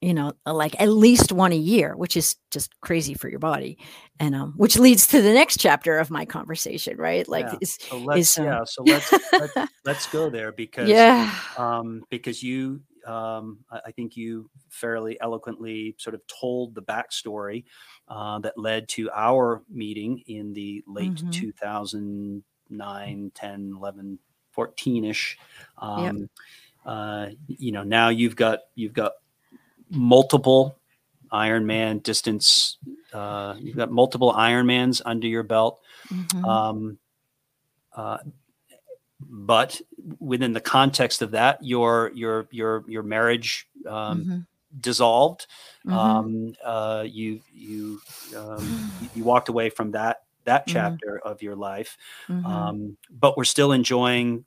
you know like at least one a year which is just crazy for your body and um which leads to the next chapter of my conversation right like yeah. is, so let's is, um, yeah so let's, let's let's go there because yeah um because you um i think you fairly eloquently sort of told the backstory uh, that led to our meeting in the late Mhm. 2009 10 11 14ish um Yep. uh you know now you've got you've got multiple Ironman distance. Uh, you've got multiple Ironmans under your belt. Mhm. Um, uh, but within the context of that, your your your your marriage um, Mhm. dissolved. Mhm. Um, uh, you you um, you- walked away from that that Mhm. chapter of your life. Mhm. Um, but we're still enjoying.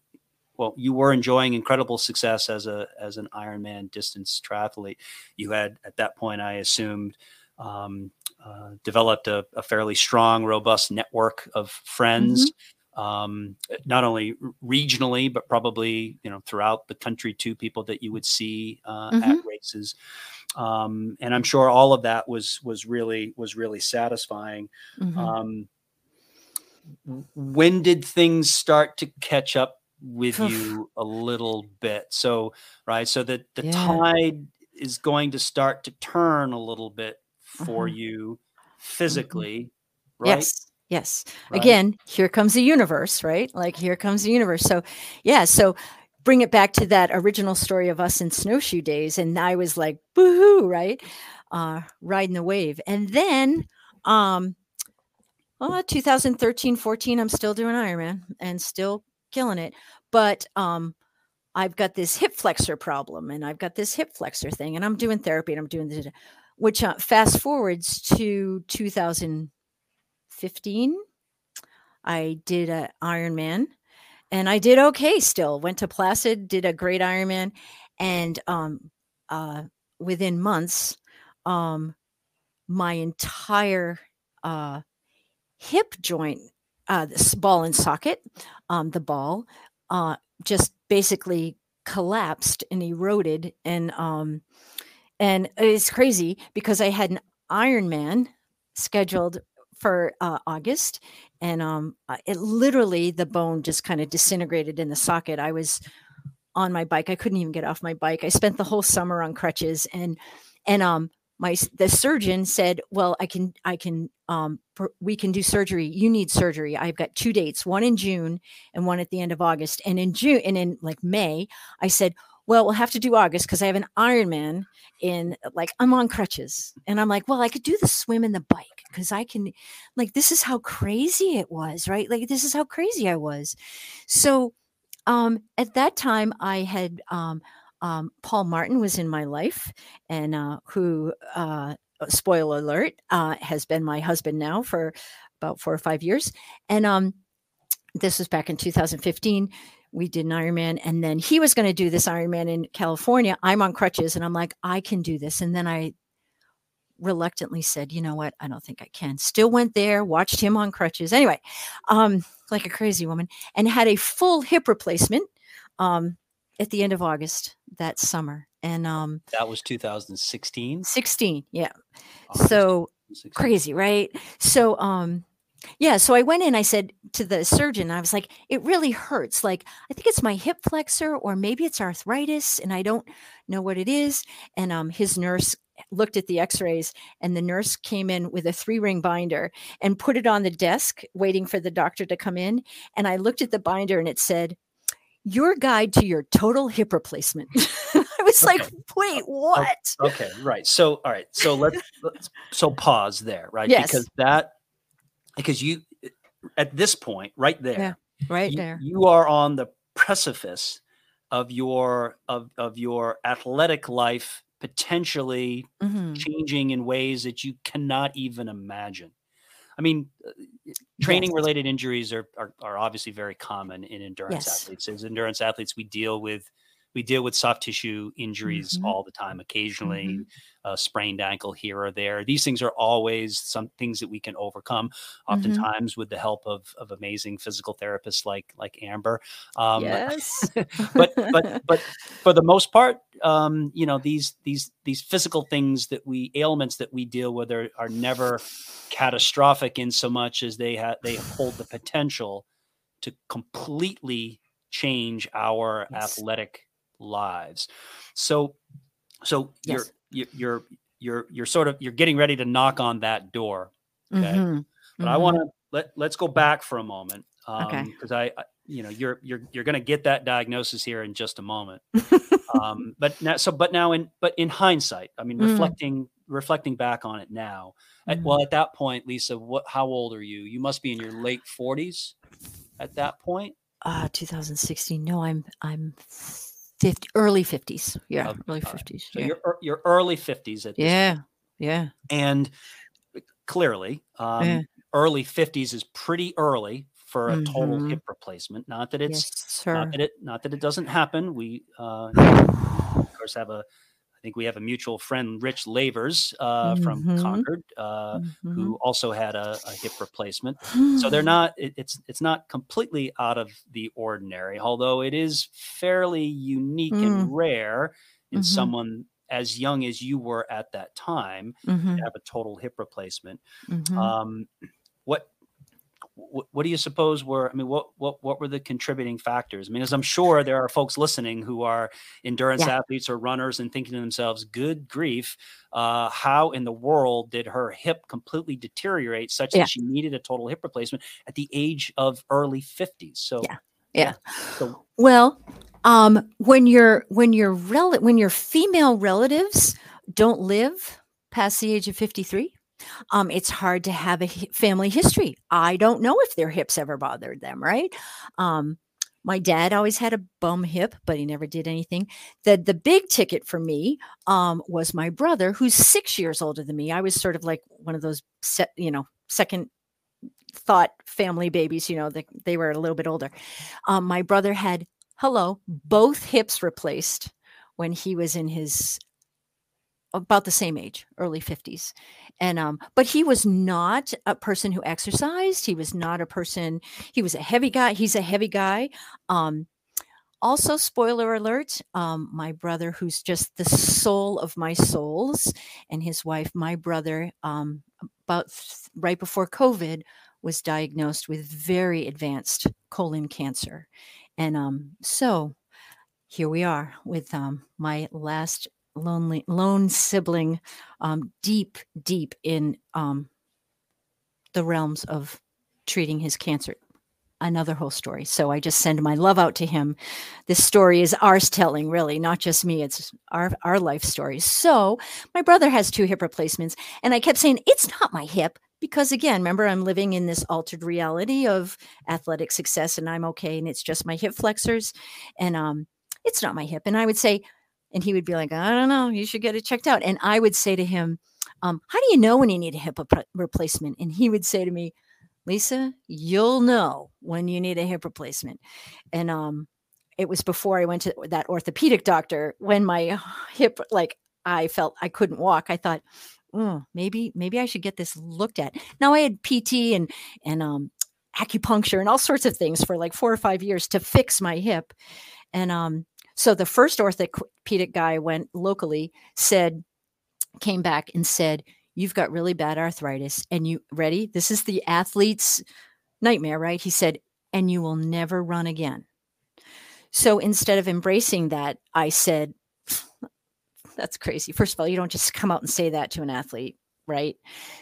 Well, you were enjoying incredible success as a as an Ironman distance triathlete. You had at that point, I assumed, um, uh, developed a, a fairly strong, robust network of friends, um, not only regionally but probably you know throughout the country too. People that you would see uh, at Mhm. races, um, and I'm sure all of that was was really was really satisfying. Mhm. Um, when did things start to catch up with you a little bit? So, right, so that the Yeah. tide is going to start to turn a little bit for Mhm. you physically, right? Yes. Yes. Right? Again, here comes the universe, right? Like here comes the universe. So, yeah. So bring it back to that original story of us in snowshoe days. And I was like, boohoo, right? Uh, riding the wave. And then, um, well, 2013, 14, I'm still doing Ironman and still killing it. But, um, I've got this hip flexor problem and I've got this hip flexor thing and I'm doing therapy and I'm doing this, which uh, fast forwards to 2015. I did a Ironman and I did okay still. Went to Placid, did a great Ironman. And um, uh, within months, um, my entire uh, hip joint, uh, this ball and socket, um, the ball, uh, just basically collapsed and eroded and um and it's crazy because I had an Ironman scheduled for uh, August and um uh, it literally the bone just kind of disintegrated in the socket. I was on my bike. I couldn't even get off my bike. I spent the whole summer on crutches and and um my the surgeon said, "Well, I can I can um per- we can do surgery. You need surgery. I've got two dates, one in June and one at the end of August. And in June and in like May, I said, well, we'll have to do August because I have an Ironman in like I'm on crutches. And I'm like, well, I could do the swim and the bike because I can like this is how crazy it was, right? Like this is how crazy I was. So um at that time I had um um, Paul Martin was in my life, and uh, who, uh, spoiler alert, uh, has been my husband now for about four or five years. And um, this was back in 2015 we did an Ironman, and then he was going to do this Ironman in California. I'm on crutches, and I'm like, I can do this. And then I reluctantly said, you know what? I don't think I can. Still went there, watched him on crutches. Anyway, um, like a crazy woman, and had a full hip replacement um, at the end of August that summer. And um, that was 2016. 16, yeah. August so 16. crazy, right? So um, yeah, so I went in, I said to the surgeon, I was like, it really hurts. Like, I think it's my hip flexor or maybe it's arthritis and I don't know what it is. And um, his nurse looked at the x-rays and the nurse came in with a three ring binder and put it on the desk waiting for the doctor to come in. And I looked at the binder and it said, your guide to your total hip replacement. I was okay. like, wait, what? Okay, right. So, all right. So let's, let's so pause there, right? Yes. Because that because you at this point right there yeah, right you, there you are on the precipice of your of, of your athletic life potentially mm-hmm. changing in ways that you cannot even imagine i mean uh, training related injuries are, are, are obviously very common in endurance yes. athletes as endurance athletes we deal with we deal with soft tissue injuries mm-hmm. all the time occasionally mm-hmm. a sprained ankle here or there these things are always some things that we can overcome mm-hmm. oftentimes mm-hmm. with the help of, of amazing physical therapists like like amber um, yes but but but for the most part um, you know these these these physical things that we ailments that we deal with are, are never catastrophic in so much as they have they hold the potential to completely change our yes. athletic lives. So, so yes. you're you're you're you're sort of you're getting ready to knock on that door. Okay, mm-hmm. but mm-hmm. I want to let let's go back for a moment. Um, okay, because I, I, you know, you're you're you're going to get that diagnosis here in just a moment. um, but now, so but now in but in hindsight, I mean, mm. reflecting reflecting back on it now. Mm. At, well, at that point, Lisa, what? How old are you? You must be in your late forties at that point. Uh 2016. No, I'm I'm 50, early 50s. Yeah, okay. early 50s. So yeah. your your early 50s at Yeah. Point. Yeah. And clearly, um, yeah. early 50s is pretty early for a mm-hmm. total hip replacement. Not that it's yes, not that it not that it doesn't happen. We uh, of course have a I think we have a mutual friend, Rich Lavers uh, mm-hmm. from Concord, uh, mm-hmm. who also had a, a hip replacement. so they're not. It, it's it's not completely out of the ordinary, although it is fairly unique mm. and rare in mm-hmm. someone as young as you were at that time mm-hmm. to have a total hip replacement. Mm-hmm. Um, what what do you suppose were i mean what what what were the contributing factors i mean as i'm sure there are folks listening who are endurance yeah. athletes or runners and thinking to themselves good grief uh, how in the world did her hip completely deteriorate such yeah. that she needed a total hip replacement at the age of early 50s so yeah yeah so, well um when your when your rel- when your female relatives don't live past the age of 53 um, it's hard to have a family history. I don't know if their hips ever bothered them, right? Um, my dad always had a bum hip, but he never did anything. The the big ticket for me um, was my brother, who's six years older than me. I was sort of like one of those you know, second thought family babies. You know, they, they were a little bit older. Um, my brother had hello both hips replaced when he was in his about the same age, early 50s. And um but he was not a person who exercised. He was not a person he was a heavy guy. He's a heavy guy. Um also spoiler alert, um my brother who's just the soul of my souls and his wife, my brother um about th- right before COVID was diagnosed with very advanced colon cancer. And um so here we are with um, my last lonely lone sibling um, deep deep in um, the realms of treating his cancer another whole story. So I just send my love out to him. This story is ours telling, really, not just me. It's our our life stories. So my brother has two hip replacements, and I kept saying it's not my hip because again, remember I'm living in this altered reality of athletic success, and I'm okay, and it's just my hip flexors, and um, it's not my hip. And I would say, and he would be like, I don't know, you should get it checked out. And I would say to him, um, How do you know when you need a hip replacement? And he would say to me, Lisa, you'll know when you need a hip replacement. And um, it was before I went to that orthopedic doctor when my hip, like I felt I couldn't walk. I thought, oh, maybe, maybe I should get this looked at. Now I had PT and and um, acupuncture and all sorts of things for like four or five years to fix my hip. And um, so the first orthopedic guy went locally, said, came back and said, you've got really bad arthritis and you ready? This is the athlete's nightmare right? He said and you will never run again. So instead of embracing that i said that's crazy. First of all you don't just come out and say that to an athlete right?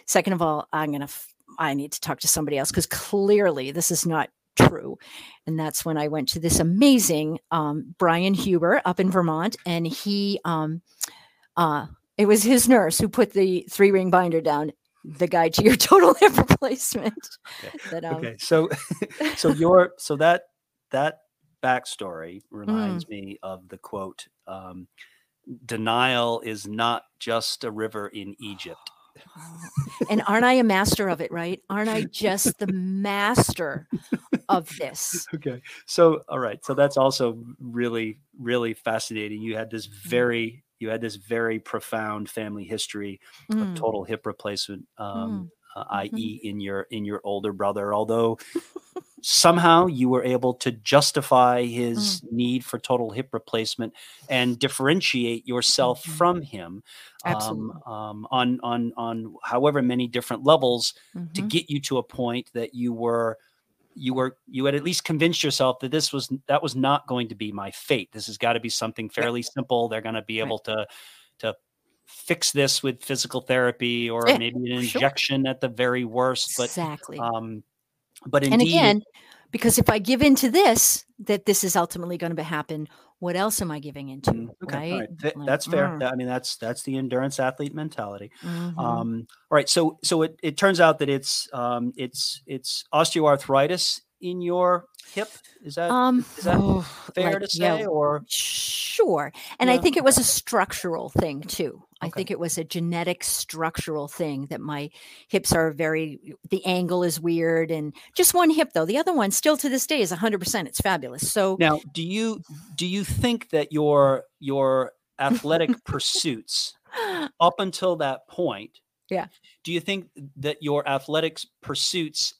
Second of all i'm going to i need to talk to somebody else because clearly this is not true and that's when i went to this amazing um, brian huber up in vermont and he um, uh, it was his nurse who put the three ring binder down the guide to your total hip replacement. Okay. That, um, okay. So, so your so that that backstory reminds mm. me of the quote: um, "Denial is not just a river in Egypt." and aren't I a master of it? Right? Aren't I just the master of this? Okay. So, all right. So that's also really, really fascinating. You had this mm. very you had this very profound family history mm. of total hip replacement, um, mm. uh, mm-hmm. i.e., in your in your older brother. Although somehow you were able to justify his mm. need for total hip replacement and differentiate yourself mm-hmm. from him um, um, on on on however many different levels mm-hmm. to get you to a point that you were you were you had at least convinced yourself that this was that was not going to be my fate. This has got to be something fairly yeah. simple. They're going to be able right. to to fix this with physical therapy or yeah, maybe an injection sure. at the very worst. But exactly. Um, but indeed, and again, because if I give into this, that this is ultimately going to happen. What else am I giving into? Mm, okay, right? Th- like, that's fair. Mm. I mean, that's that's the endurance athlete mentality. Mm-hmm. Um, all right, so so it, it turns out that it's um, it's it's osteoarthritis in your hip. Is that um, is that oh, fair like, to say? Yeah, or sure. And yeah. I think it was a structural thing too. Okay. I think it was a genetic structural thing that my hips are very the angle is weird and just one hip though. The other one still to this day is 100%. It's fabulous. So Now, do you do you think that your your athletic pursuits up until that point yeah. Do you think that your athletics pursuits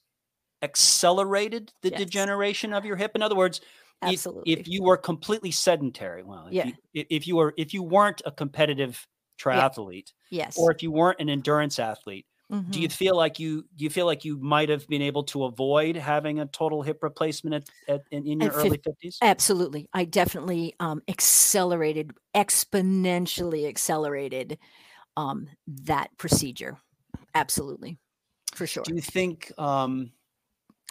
accelerated the yes. degeneration of your hip? In other words, Absolutely. If, if you were completely sedentary, well, if, yeah. you, if you were if you weren't a competitive triathlete, yeah. yes, or if you weren't an endurance athlete, mm-hmm. do you mm-hmm. feel like you do you feel like you might have been able to avoid having a total hip replacement at, at in, in, your at early fifties? Absolutely, I definitely um, accelerated exponentially accelerated um, that procedure. Absolutely, for sure. Do you think? Um,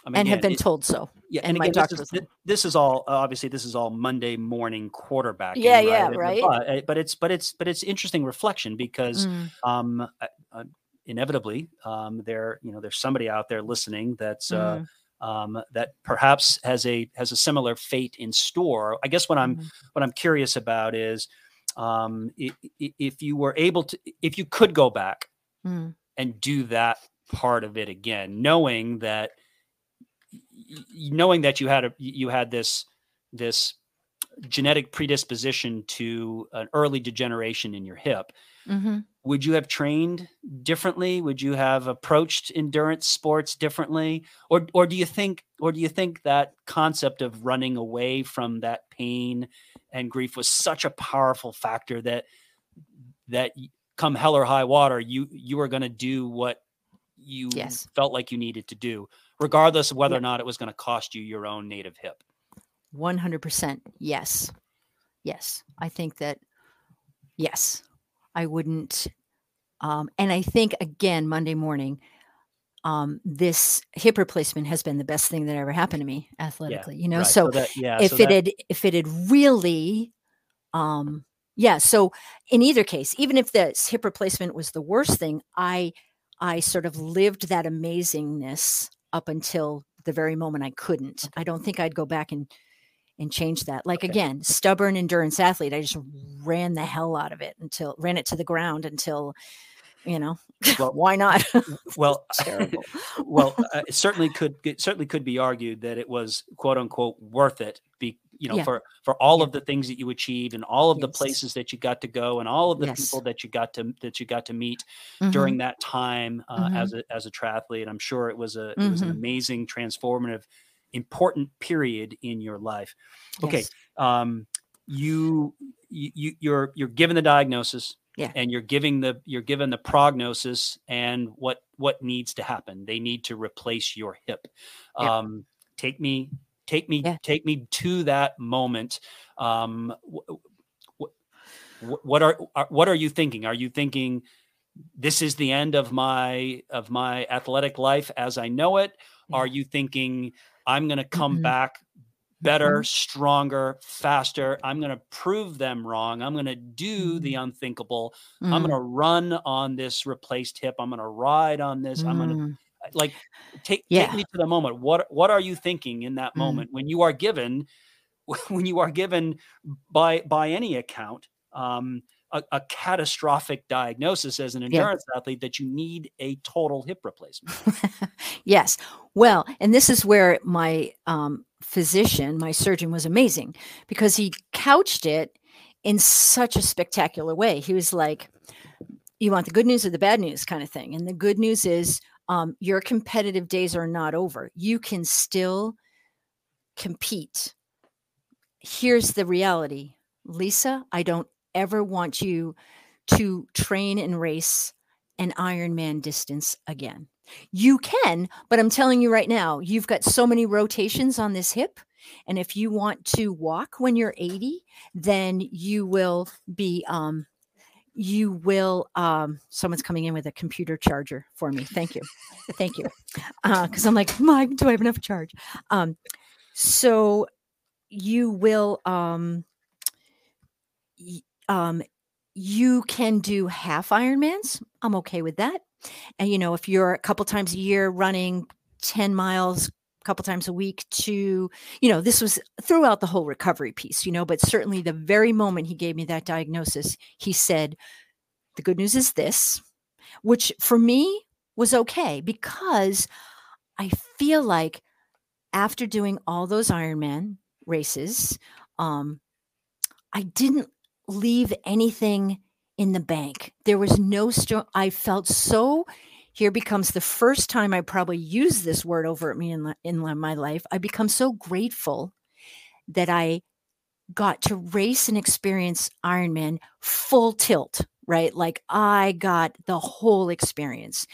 I mean, and have been it, told so. Yeah, and, again, this is, this is, all obviously this is all Monday morning quarterback. Yeah, right? yeah, right. But, eh, but, it's but it's but it's interesting reflection because mm. um, uh, inevitably um, there you know there's somebody out there listening that's uh, mm. um, that perhaps has a has a similar fate in store. I guess what I'm mm. what I'm curious about is um, if, if you were able to if you could go back mm. and do that part of it again, knowing that knowing that you had a you had this this genetic predisposition to an early degeneration in your hip mm-hmm. would you have trained differently would you have approached endurance sports differently or or do you think or do you think that concept of running away from that pain and grief was such a powerful factor that that come hell or high water you you were going to do what you yes. felt like you needed to do regardless of whether or not it was going to cost you your own native hip. 100% yes. Yes. I think that, yes, I wouldn't. Um, and I think, again, Monday morning, um, this hip replacement has been the best thing that ever happened to me athletically. You know, right. so that, yeah, if so it that, had if it had really um yeah so in either case even if this hip replacement was the worst thing i i sort of lived that amazingness up until the very moment i couldn't i don't think i'd go back and and change that like Okay. again stubborn endurance athlete i just ran the hell out of it until ran it to the ground until you know Well- why not well, well, uh, it certainly could it certainly could be argued that it was quote unquote worth it. Be you know Yeah. for for all Yeah. of the things that you achieved and all of the places that you got to go and all of the Yes. people that you got to that you got to meet Mhm. during that time uh, Mhm. as a as a triathlete. I'm sure it was a it was an Mhm. amazing, transformative, important period in your life. Okay, Yes. um, you you you- you're you're given the diagnosis Yeah. and you're giving the you're given the prognosis and what what needs to happen they need to replace your hip Yeah. um take me take me Yeah. take me to that moment um wh- wh- wh- what are, are what are you thinking are you thinking this is the end of my of my athletic life as i know it are you thinking i'm going to come Mhm. back better, stronger, faster. I'm going to prove them wrong. I'm going to do the unthinkable. I'm Mm, going to run on this replaced hip. I'm going to ride on this. I'm going to mm. Like take Yeah. take me to the moment. What what are you thinking in that Mm. moment when you are given when you are given by by any account um, a, a catastrophic diagnosis as an Yeah. endurance athlete that you need a total hip replacement? yes. Well, and this is where my um, physician, my surgeon, was amazing because he couched it in such a spectacular way. He was like, You want the good news or the bad news kind of thing. And the good news is um, your competitive days are not over. You can still compete. Here's the reality Lisa, I don't ever want you to train and race an Ironman distance again. You can, but I'm telling you right now, you've got so many rotations on this hip. And if you want to walk when you're 80, then you will be, um, you will, um, someone's coming in with a computer charger for me. Thank you. Thank you. Because I'm like, Mike, do I have enough charge? Um, so you will, um, y- um, you can do half Ironmans. I'm okay with that. And you know, if you're a couple times a year running 10 miles couple times a week to, you know, this was throughout the whole recovery piece, you know, but certainly the very moment he gave me that diagnosis, he said, the good news is this, which for me was okay because I feel like after doing all those Ironman races, um, I didn't leave anything in the bank. There was no strong, I felt so. Here becomes the first time I probably use this word over at me in, in my life. I become so grateful that I got to race and experience Ironman full tilt, right? Like I got the whole experience.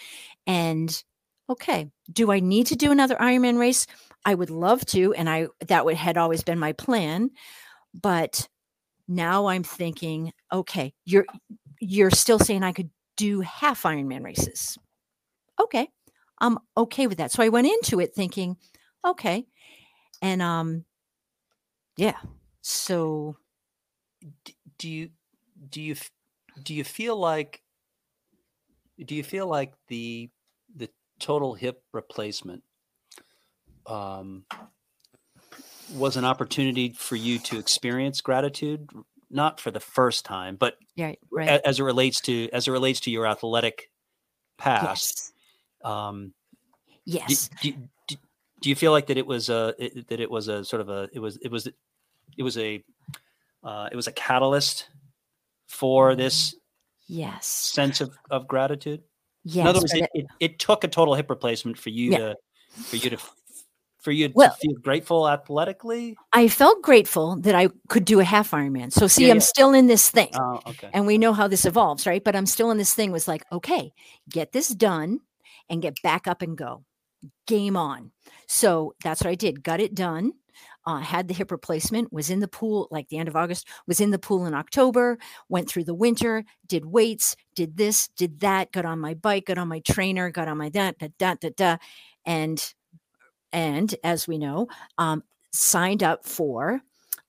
And okay, do I need to do another Ironman race? I would love to, and I that would had always been my plan, but now I'm thinking, okay, you're you're still saying I could do half Ironman races. Okay, I'm okay with that. So I went into it thinking, okay, and um, yeah. So do you do you do you feel like do you feel like the the total hip replacement um, was an opportunity for you to experience gratitude not for the first time but yeah, right. as it relates to as it relates to your athletic past yes. Um, Yes. do, do, do you feel like that it was a it, that it was a sort of a it was it was it was a uh, it was a catalyst for this Yes. sense of, of gratitude Yes. in other words it, it, it took a total hip replacement for you Yeah. to for you to for you Well- to feel grateful athletically I felt grateful that I could do a half Ironman. So see, Yeah, I'm yeah. still in this thing. oh okay and we know how this evolves, right? But I'm still in this thing was like, okay, get this done and get back up and go. Game on. So that's what I did. Got it done. uh, had the hip replacement, was in the pool like the end of August, was in the pool in October, went through the winter, did weights, did this, did that, got on my bike, got on my trainer, got on my that, da da da da, and and as we know, um, signed up for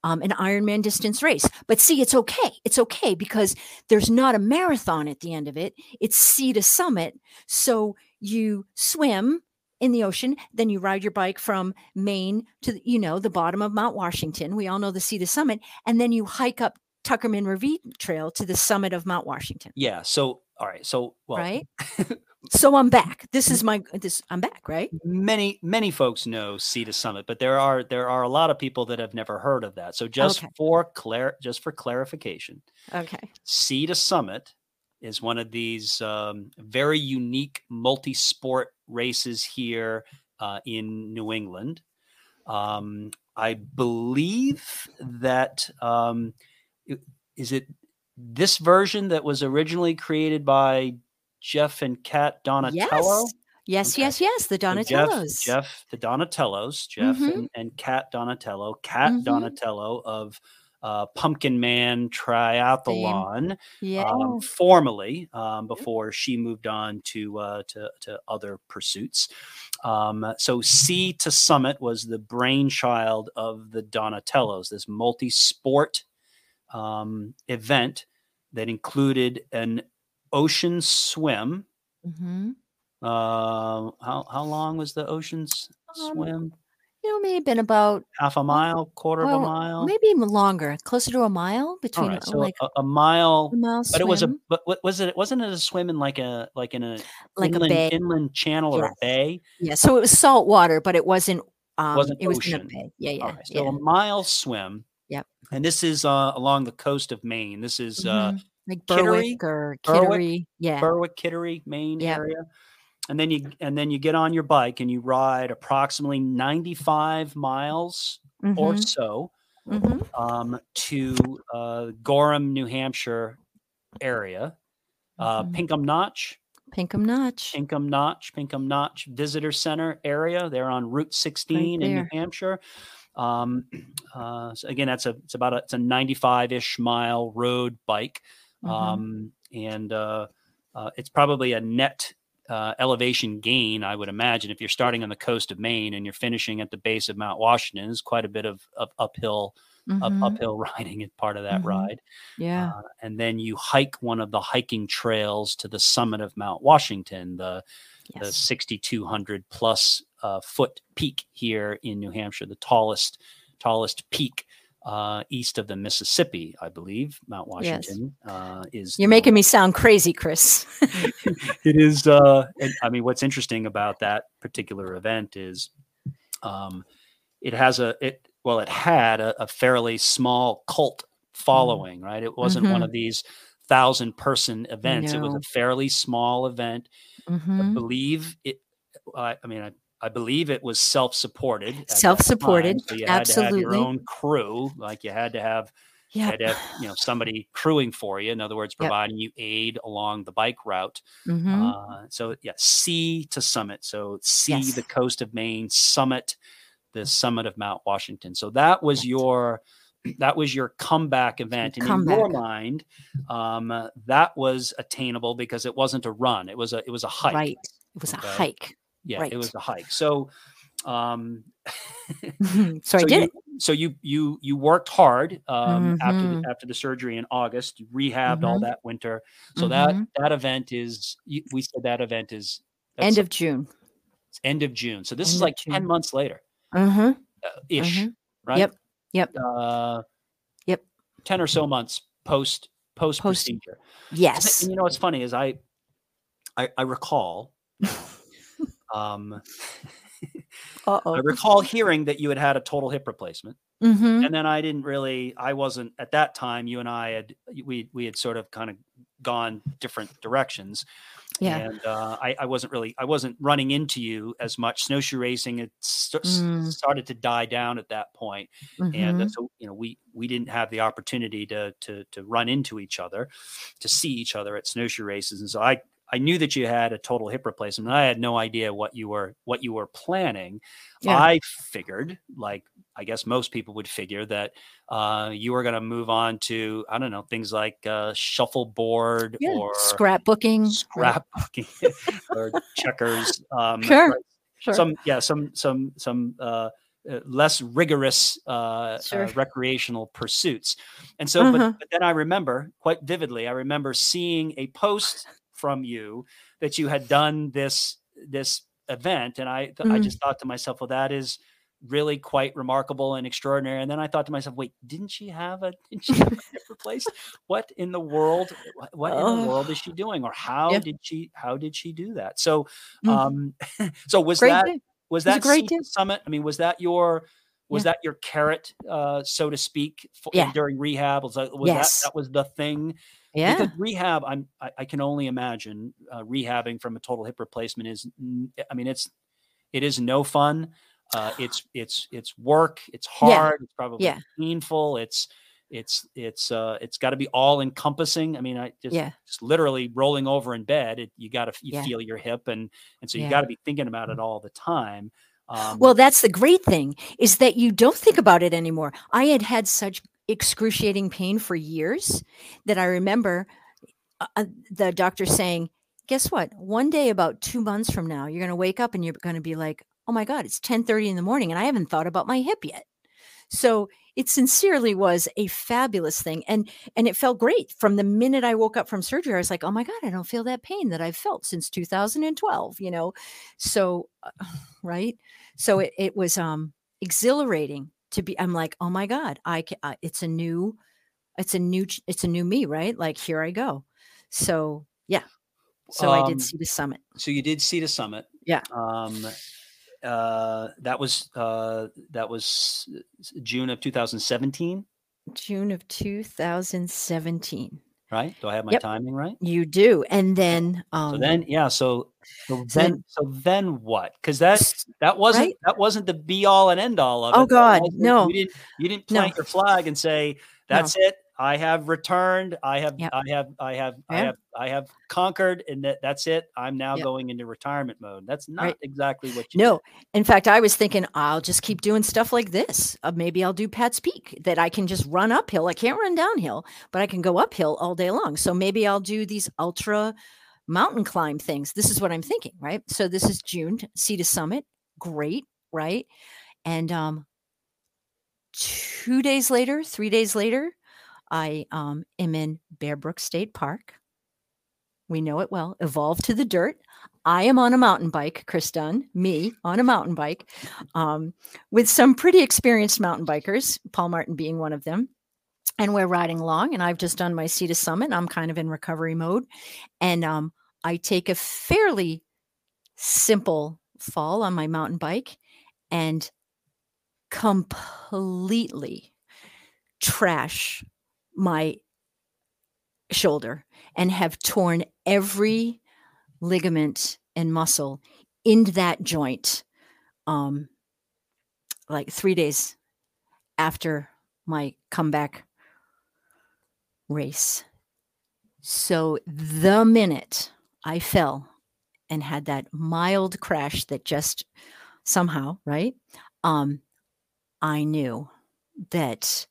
um, an Ironman distance race. But see, it's okay. It's okay because there's not a marathon at the end of it. It's sea to summit. So you swim in the ocean, then you ride your bike from Maine to you know the bottom of Mount Washington. We all know the sea to summit, and then you hike up Tuckerman Ravine Trail to the summit of Mount Washington. Yeah. So all right. So well, right. so I'm back. This is my this. I'm back. Right. many many folks know Sea to Summit, but there are there are a lot of people that have never heard of that. So just Okay. for clar just for clarification, Okay. Sea to Summit is one of these um, very unique multi-sport races here uh, in New England. Um, I believe that um, is it this version that was originally created by Jeff and Kat Donatello. Yes. Yes. Okay. Yes. Yes. The So Jeff, Donatellos. Jeff, the Donatellos, Jeff Mhm. and, and Kat Donatello, Kat Mhm. Donatello of uh, Pumpkinman Triathlon, yeah. um, formally um, before she moved on to uh, to, to other pursuits. Um, so Sea to Summit was the brainchild of the Donatellos, this multi-sport um, event that included an ocean swim. hmm Uh, how how long was the ocean's Um, swim? You know, may have been about Half a mile, quarter of a mile. maybe longer, closer to a mile between right, uh, so like a, a mile, a mile but it was a but what was it? Wasn't it a swim in like a like in a like inland, a bay. inland channel or a bay? Yeah. So it was salt water, but it wasn't. Um, Wasn't it was in a ocean. bay. Yeah. Yeah. Right, so yeah. a mile swim. Yep. And this is uh, along the coast of Maine. This is uh, Mhm. like Kittery? Berwick or Berwick? Kittery. Yeah. Berwick, Kittery, Maine Yep. area. And then you and then you get on your bike and you ride approximately 95 miles or Mhm, so mhm. um, to uh, Gorham, New Hampshire area. Uh, Mhm. Pinkham Notch, Pinkham Notch. Pinkham Notch, Pinkham Notch Visitor Center area. They're on Route 16 in New. Hampshire. Um, uh, so again, that's a it's about a it's a 95 ish mile road bike, Mhm. um, and uh, uh, it's probably a net. Uh, elevation gain, I would imagine, if you're starting on the coast of Maine and you're finishing at the base of Mount Washington, is quite a bit of, of uphill up, Mhm. uphill riding is part of that Mhm. ride. Yeah. Uh, and then you hike one of the hiking trails to the summit of Mount Washington, the, the 6,200 plus uh, foot peak here in New Hampshire, the tallest tallest peak uh, east of the Mississippi, I believe. Mount Yes. Washington uh, is. You're the- making me sound crazy, Chris. it is uh and, i mean what's interesting about that particular event is um it has a it well it had a, a fairly small cult following right it wasn't one Mhm. of these thousand person events it was a fairly small event i Mhm. believe it i, I mean I, I believe it was self-supported. at that time, Self-supported, so you had to have your absolutely. own crew. Like you had to have you Yeah. had to have you know somebody crewing for you. In other words, Yep. providing you aid along the bike route. Mhm. Uh, so yeah, sea to summit. So see Yes. the coast of Maine, summit the summit of Mount Washington. So that was your that was your comeback event, and in your mind, um, uh, that was attainable because it wasn't a run; it was a it was a hike. Right. It was Okay. a hike. Yeah, Right. it was a hike. So, um, so, I did you. So you you you worked hard um, after Mhm. the, after the surgery in August. You rehabbed all Mhm. that winter. So that Mhm. that event is we said that event is End of June. end of June. So this End is like ten months later, Uh-huh. uh, ish, right? Yep. Yep. Uh, Yep. Ten or so months post post procedure. Yes. And you know what's funny is I I, I recall. um, I recall hearing that you had had a total hip replacement. hmm and then I didn't really I wasn't at that time you and I had we we had sort of kind of gone different directions Yeah. and uh, I, I wasn't really I wasn't running into you as much snowshoe racing it st- Mm. started to die down at that point and uh, Mhm. so you know we we didn't have the opportunity to to to run into each other to see each other at snowshoe races and so I I knew that you had a total hip replacement. I had no idea what you were what you were planning. Yeah. I figured, like I guess most people would figure, that uh, you were going to move on to I don't know things like uh, shuffleboard Yeah. or Scrapbooking. scrapbooking or checkers. Um, Sure. right, Sure. some yeah some some some uh, uh, less rigorous uh, Sure. uh, recreational pursuits and so Uh-huh. but then i remember quite vividly i remember seeing a post from you that you had done this this event and i th- i just thought to myself well that is really quite remarkable and extraordinary and then i thought to myself wait didn't she have a didn't she have a replaced what in the world wh- what in the Oh. world is she doing or how Yeah. did she how did she do that so Mm. um so was Great that day. was that great summit i mean was that your was Yeah. that your carrot uh so to speak for, Yeah. during rehab was that was Yes. that that was the thing Yeah. because rehab i'm I, I can only imagine uh, rehabbing from a total hip replacement is I mean it's it is no fun uh it's it's it's work it's Yeah. hard it's probably Yeah. painful it's it's it's uh it's got to be all encompassing i mean i just Yeah. just literally rolling over in bed it, you got to you Yeah. feel your hip and and so you Yeah. got to be thinking about it all the time um Well, that's the great thing is that you don't think about it anymore. I had had such excruciating pain for years that I remember uh, uh, the doctor saying, "Guess what? One day, about two months from now, you're going to wake up and you're going to be like, oh my god, it's 10:30 in the morning, and I haven't thought about my hip yet." So it sincerely was a fabulous thing, and and it felt great from the minute I woke up from surgery. I was like, "Oh my god, I don't feel that pain that I've felt since 2012." You know, so uh, right so it, it was um exhilarating to be i'm like oh my god i can uh, it's a new it's a new it's a new me right? Like here i go. So yeah. So i Um, did see the summit. so you did see the summit. Yeah. um uh that was uh that was june of 2017 june of 2017 right do i have my Yep. timing right you do and then um so then yeah so so then so then what because that s- that wasn't Right? that wasn't the be all and end all of it Oh, God, no. you didn't you didn't No. plant your flag and say that's it i have returned i have Yep. i have i have i have i have conquered and that that's it i'm now Yep. going into retirement mode that's not Right. exactly what you no in fact i was thinking i'll just keep doing stuff like this uh, maybe i'll do pat's peak that i can just run uphill i can't run downhill but i can go uphill all day long so maybe i'll do these ultra mountain climb things this is what i'm thinking right so this is june sea to summit great right and um two days later three days later i um am in bear brook state park we know it well evolve to the dirt I am on a mountain bike, Chris Dunn, me on a mountain bike, um, with some pretty experienced mountain bikers, Paul Martin being one of them. And we're riding along, and I've just done my Sea to Summit. I'm kind of in recovery mode. And um, I take a fairly simple fall on my mountain bike and completely trash my shoulder and have torn every ligament and muscle in that joint um like 3 days after my comeback race. So the minute i fell and had that mild crash that just somehow right? Um i knew that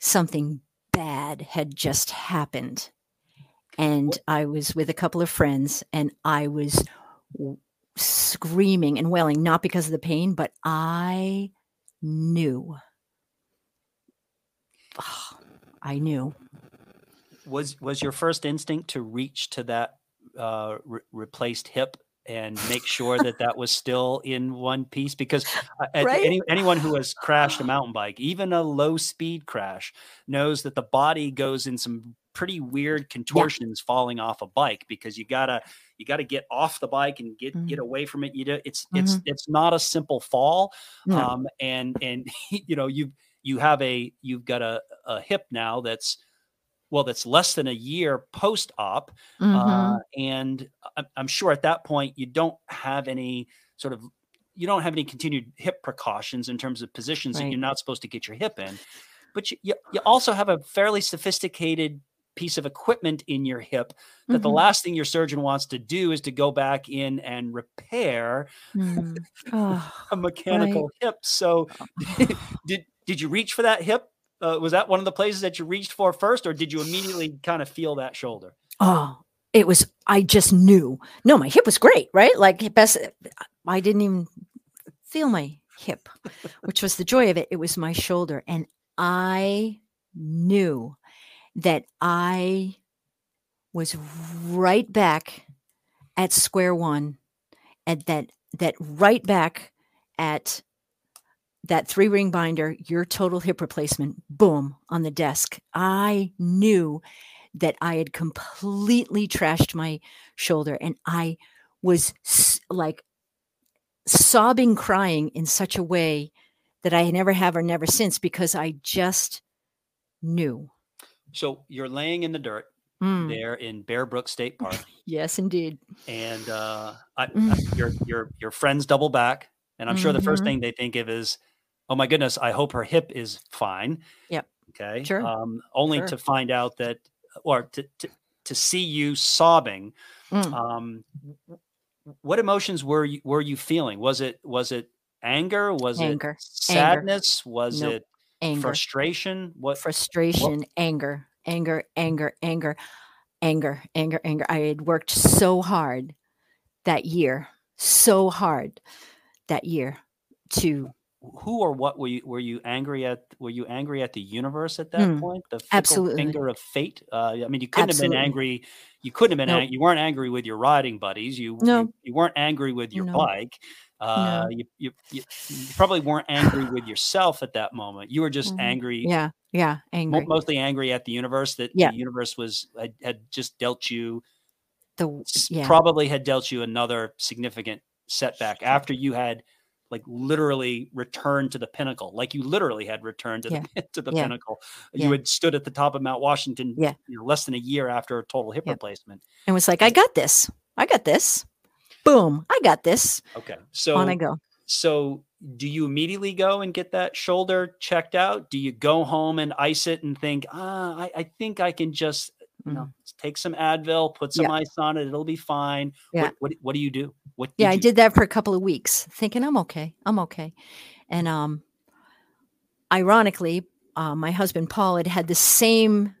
something bad had just happened and I was with a couple of friends and I was w- screaming and wailing, not because of the pain, but I knew. I knew. was was your first instinct to reach to that uh, re- replaced hip and make sure that that was still in one piece because uh, Right? any, anyone who has crashed a mountain bike even a low speed crash knows that the body goes in some pretty weird contortions falling off a bike because you gotta you gotta get off the bike and get get Mhm. away from it you know it's it's it's not a simple fall No. um and and you know you you have a you've got a, a hip now that's well that's less than a year post op Mhm. uh, and I'm, sure at that point you don't have any sort of you don't have any continued hip precautions in terms of positions that you're not supposed to get your hip in but you, you, you also have a fairly sophisticated piece of equipment in your hip that the Mhm. last thing your surgeon wants to do is to go back in and repair Mm. Oh, a mechanical hip. So did did you reach for that hip? Uh, was that one of the places that you reached for first, or did you immediately kind of feel that shoulder? oh, it was. I just knew. No, my hip was great, right? Like best. I didn't even feel my hip, which was the joy of it. It was my shoulder, and I knew that I was right back at square one, and that that right back at that three ring binder, your total hip replacement, boom, on the desk. I knew that I had completely trashed my shoulder and I was like sobbing, crying in such a way that I never have or never since because I just knew. So you're laying in the dirt Mm, there in Bear Brook State Park, yes, indeed. and uh, I, I, Mm. your your your friends double back, and I'm sure the first Mhm. thing they think of is, "Oh my goodness, I hope her hip is fine." Yep. Okay. Sure. Um, only Sure. to find out that, or to to, to see you sobbing. Mm. Um, what emotions were you were you feeling? Was it was it anger? Was Anger. it sadness? Was Nope. it Anger. frustration? What? frustration, anger, anger, anger, anger, anger, anger, anger. I had worked so hard that year, so hard that year to who or what were you were you angry at were you angry at the universe at that Mm, point the absolutely. finger of fate uh, i mean you couldn't have been angry you couldn't have been Nope. ang- you weren't angry with your riding buddies you No. you, you weren't angry with your No. bike uh, you, you, you, you probably weren't angry with yourself at that moment you were just Mhm. angry yeah, yeah, angry. mostly angry at the universe that Yeah. the universe was had, had just dealt you The yeah, probably had dealt you another significant setback after you had like literally returned to the pinnacle like you literally had returned to the to the Yeah. pinnacle Yeah. you had stood at the top of mount washington Yeah. you know, less than a year after a total hip replacement and was like, I got this. I got this. Boom, I got this. okay so On I go. so do you immediately go and get that shoulder checked out do you go home and ice it and think ah i, I think i can just you know take some advil put some. Yeah. ice on it it'll be fine Yeah. what, what, what do you do what yeah i did that for a couple of weeks thinking i'm okay i'm okay and um ironically uh, my husband paul had had the same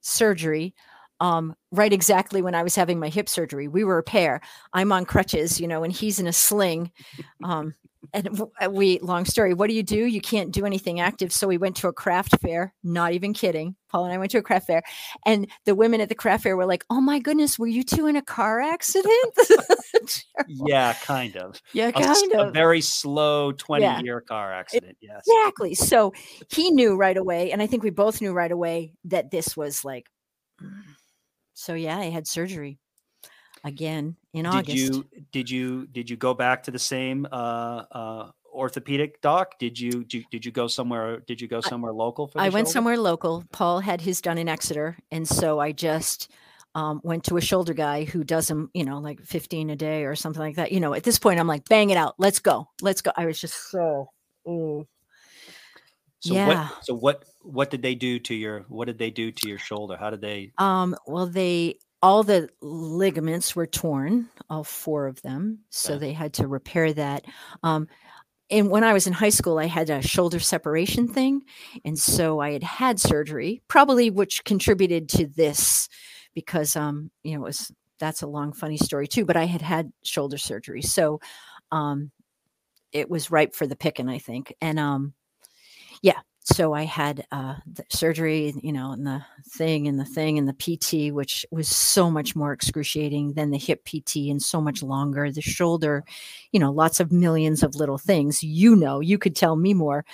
surgery um right exactly when i was having my hip surgery we were a pair i'm on crutches you know and he's in a sling um and uh, we long story what do you do you can't do anything active so we went to a craft fair not even kidding paul and i went to a craft fair and the women at the craft fair were like oh my goodness were you two in a car accident yeah kind of yeah kind a of very slow 20 Yeah. year car accident yes Exactly. So he knew right away, and I think we both knew right away that this was like. mm. So yeah, I had surgery again in did August. you did you did you go back to the same uh uh orthopedic doc did you did you, did you go somewhere did you go somewhere local for the I went shoulder? somewhere local. Paul had his done in Exeter, and so I just um, went to a shoulder guy who does them, you know, like fifteen a day or something like that. You know, at this point, I'm like, bang it out, let's go, let's go. I was just so. ooh. so yeah. what so what what did they do to your what did they do to your shoulder how did they Um, well, they all the ligaments were torn, all four of them, so they had to repair that. Um, and when I was in high school, I had a shoulder separation thing, and so I had had surgery, probably which contributed to this, because um, you know, it was that's a long funny story too. But I had had shoulder surgery, so um, it was ripe for the picking, I think, and um, yeah, so I had uh, surgery, you know, and the thing and the thing and the PT, which was so much more excruciating than the hip PT and so much longer. The shoulder, you know, lots of millions of little things. You know, you could tell me more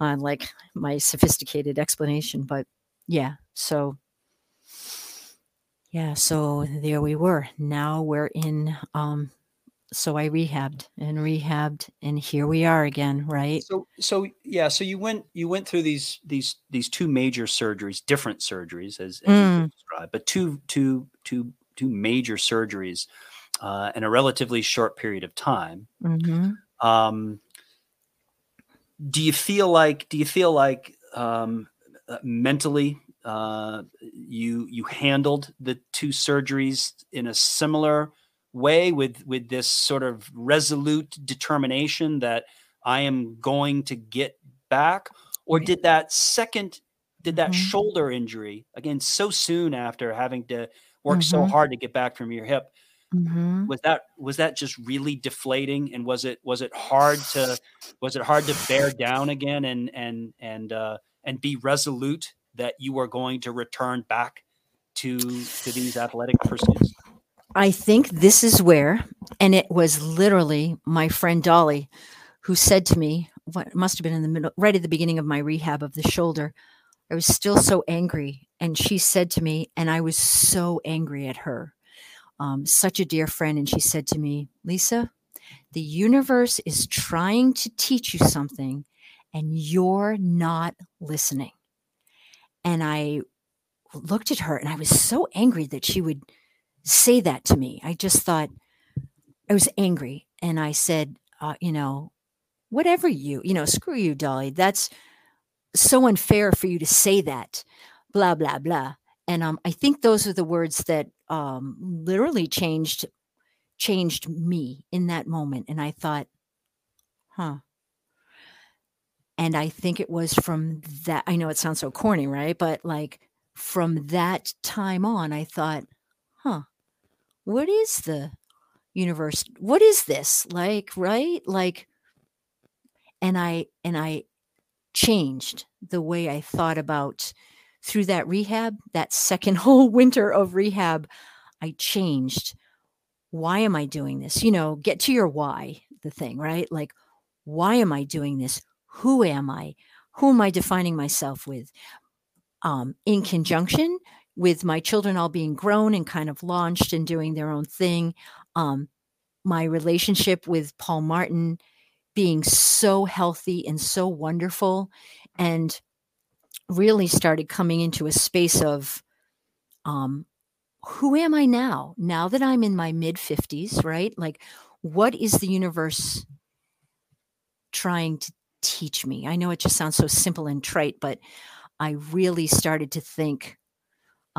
on like my sophisticated explanation, but yeah, so yeah, so there we were. Now we're in um so I rehabbed and rehabbed and here we are again, right? so so yeah so you went you went through these these these two major surgeries different surgeries as, as you Mm. just described but two two two two major surgeries uh, in a relatively short period of time Mhm. um, do you feel like do you feel like um, uh, mentally uh, you you handled the two surgeries in a similar way with with this sort of resolute determination that I am going to get back, or did that second did that Mhm. shoulder injury again so soon after having to work so Mhm. hard to get back from your hip Mhm. was that was that just really deflating and was it was it hard to was it hard to bear down again and and and uh and be resolute that you are going to return back to to these athletic pursuits I think this is where, and it was literally my friend Dolly who said to me, what must have been in the middle, right at the beginning of my rehab of the shoulder. I was still so angry. And she said to me, and I was so angry at her, um, such a dear friend. And she said to me, Lisa, the universe is trying to teach you something, and you're not listening. And I looked at her and I was so angry that she would say that to me. I just thought I was angry. And I said, uh, you know, whatever you, you know, screw you, Dolly. That's so unfair for you to say that, blah, blah, blah. And um, I think those are the words that um, literally changed changed me in that moment. And I thought, huh. And I think it was from that. I know it sounds so corny, right? But like from that time on, I thought, huh, what is the universe? What is this? Like, right? Like, and I, and I changed the way I thought about through that rehab, that second whole winter of rehab. I changed. Why am I doing this? You know, get to your why, the thing, right? Like, why am I doing this? Who am I? Who am I defining myself with? Um, in conjunction with my children all being grown and kind of launched and doing their own thing. Um, my relationship with Paul Martin being so healthy and so wonderful, and really started coming into a space of um, who am I now? Now that I'm in my mid 50s, right? Like, what is the universe trying to teach me? I know it just sounds so simple and trite, but I really started to think.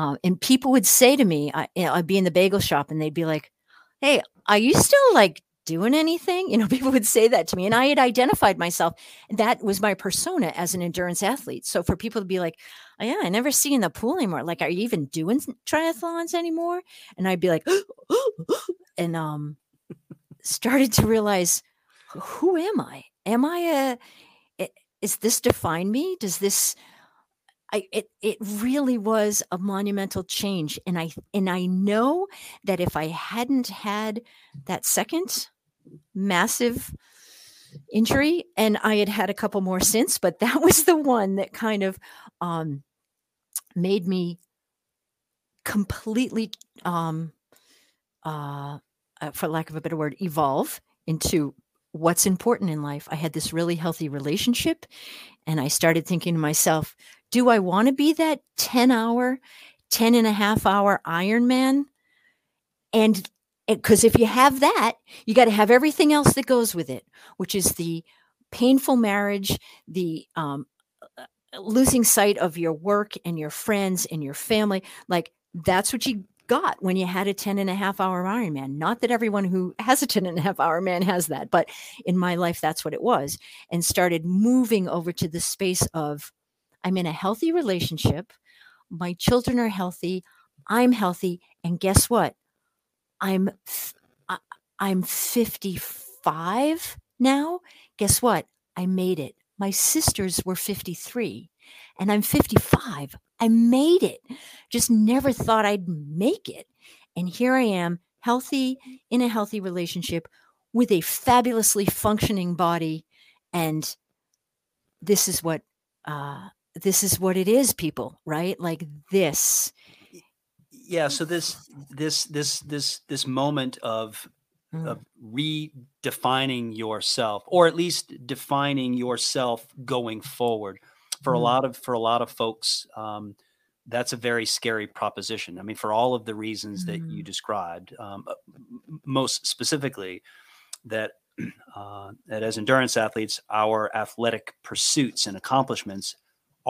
Uh, and people would say to me, I, you know, I'd be in the bagel shop and they'd be like, Hey, are you still like doing anything? You know, people would say that to me. And I had identified myself. That was my persona as an endurance athlete. So for people to be like, oh, yeah, I never see in the pool anymore. Like, are you even doing triathlons anymore? And I'd be like, and um, started to realize, who am I? Am I a, is this define me? Does this, I, it, it really was a monumental change. And I, and I know that if I hadn't had that second massive injury and I had had a couple more since, but that was the one that kind of, um, made me completely, um, uh, uh, for lack of a better word, evolve into what's important in life. I had this really healthy relationship, and I started thinking to myself, do I want to be that 10 hour, 10 and a half hour Ironman? And because if you have that, you got to have everything else that goes with it, which is the painful marriage, the um, losing sight of your work and your friends and your family. Like that's what you got when you had a 10 and a half hour Ironman. Not that everyone who has a 10 and a half hour man has that, but in my life, that's what it was. And started moving over to the space of I'm in a healthy relationship. My children are healthy. I'm healthy. And guess what? I'm I'm 55 now. Guess what? I made it. My sisters were 53 and I'm 55. I made it. Just never thought I'd make it. And here I am, healthy in a healthy relationship with a fabulously functioning body. And this is what uh, this is what it is, people, right? Like this. Yeah. So this this this this this moment of Mm. of redefining yourself or at least defining yourself going forward for a Mm. lot of for a lot of folks um, that's a very scary proposition i mean for all of the reasons that you Mm. described um, uh, most specifically that uh, that as endurance athletes our athletic pursuits and accomplishments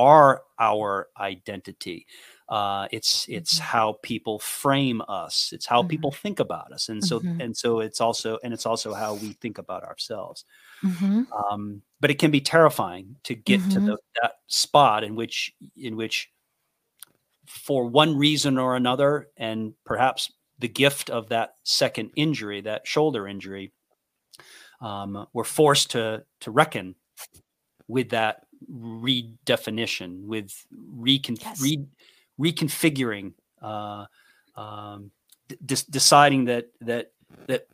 are our identity. Uh, it's it's Mhm. how people frame us. It's how Mhm. people think about us, and so Mhm. and so it's also and it's also how we think about ourselves. Mhm. Um, but it can be terrifying to get to Mhm. the, that spot in which in which, for one reason or another, and perhaps the gift of that second injury, that shoulder injury, um, we're forced to to reckon with that redefinition, with recon- Yes. re- reconfiguring, uh, um, d- deciding that that that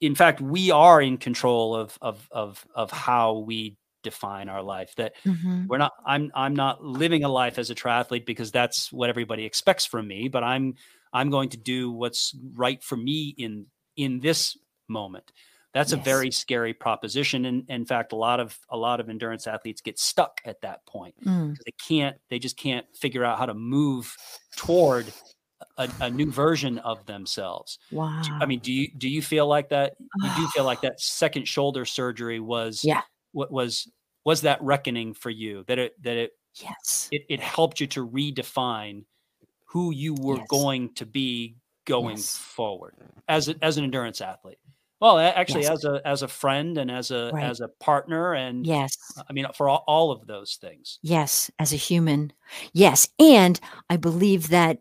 in fact we are in control of of of of how we define our life. That Mhm. we're not i'm i'm not living a life as a triathlete because that's what everybody expects from me but i'm i'm going to do what's right for me in in this moment that's a very scary proposition and in fact a lot of a lot of endurance athletes get stuck at that point Mm. they can't they just can't figure out how to move toward a, a new version of themselves Wow. I mean do you do you feel like that you do feel like that second shoulder surgery was Yeah. what was was that reckoning for you that it that it yes. it, it helped you to redefine who you were Yes. going to be going Yes. forward as a, as an endurance athlete well actually Yes. as a as a friend and as a Right. as a partner and Yes. i mean for all, all of those things Yes, as a human. Yes. And I believe that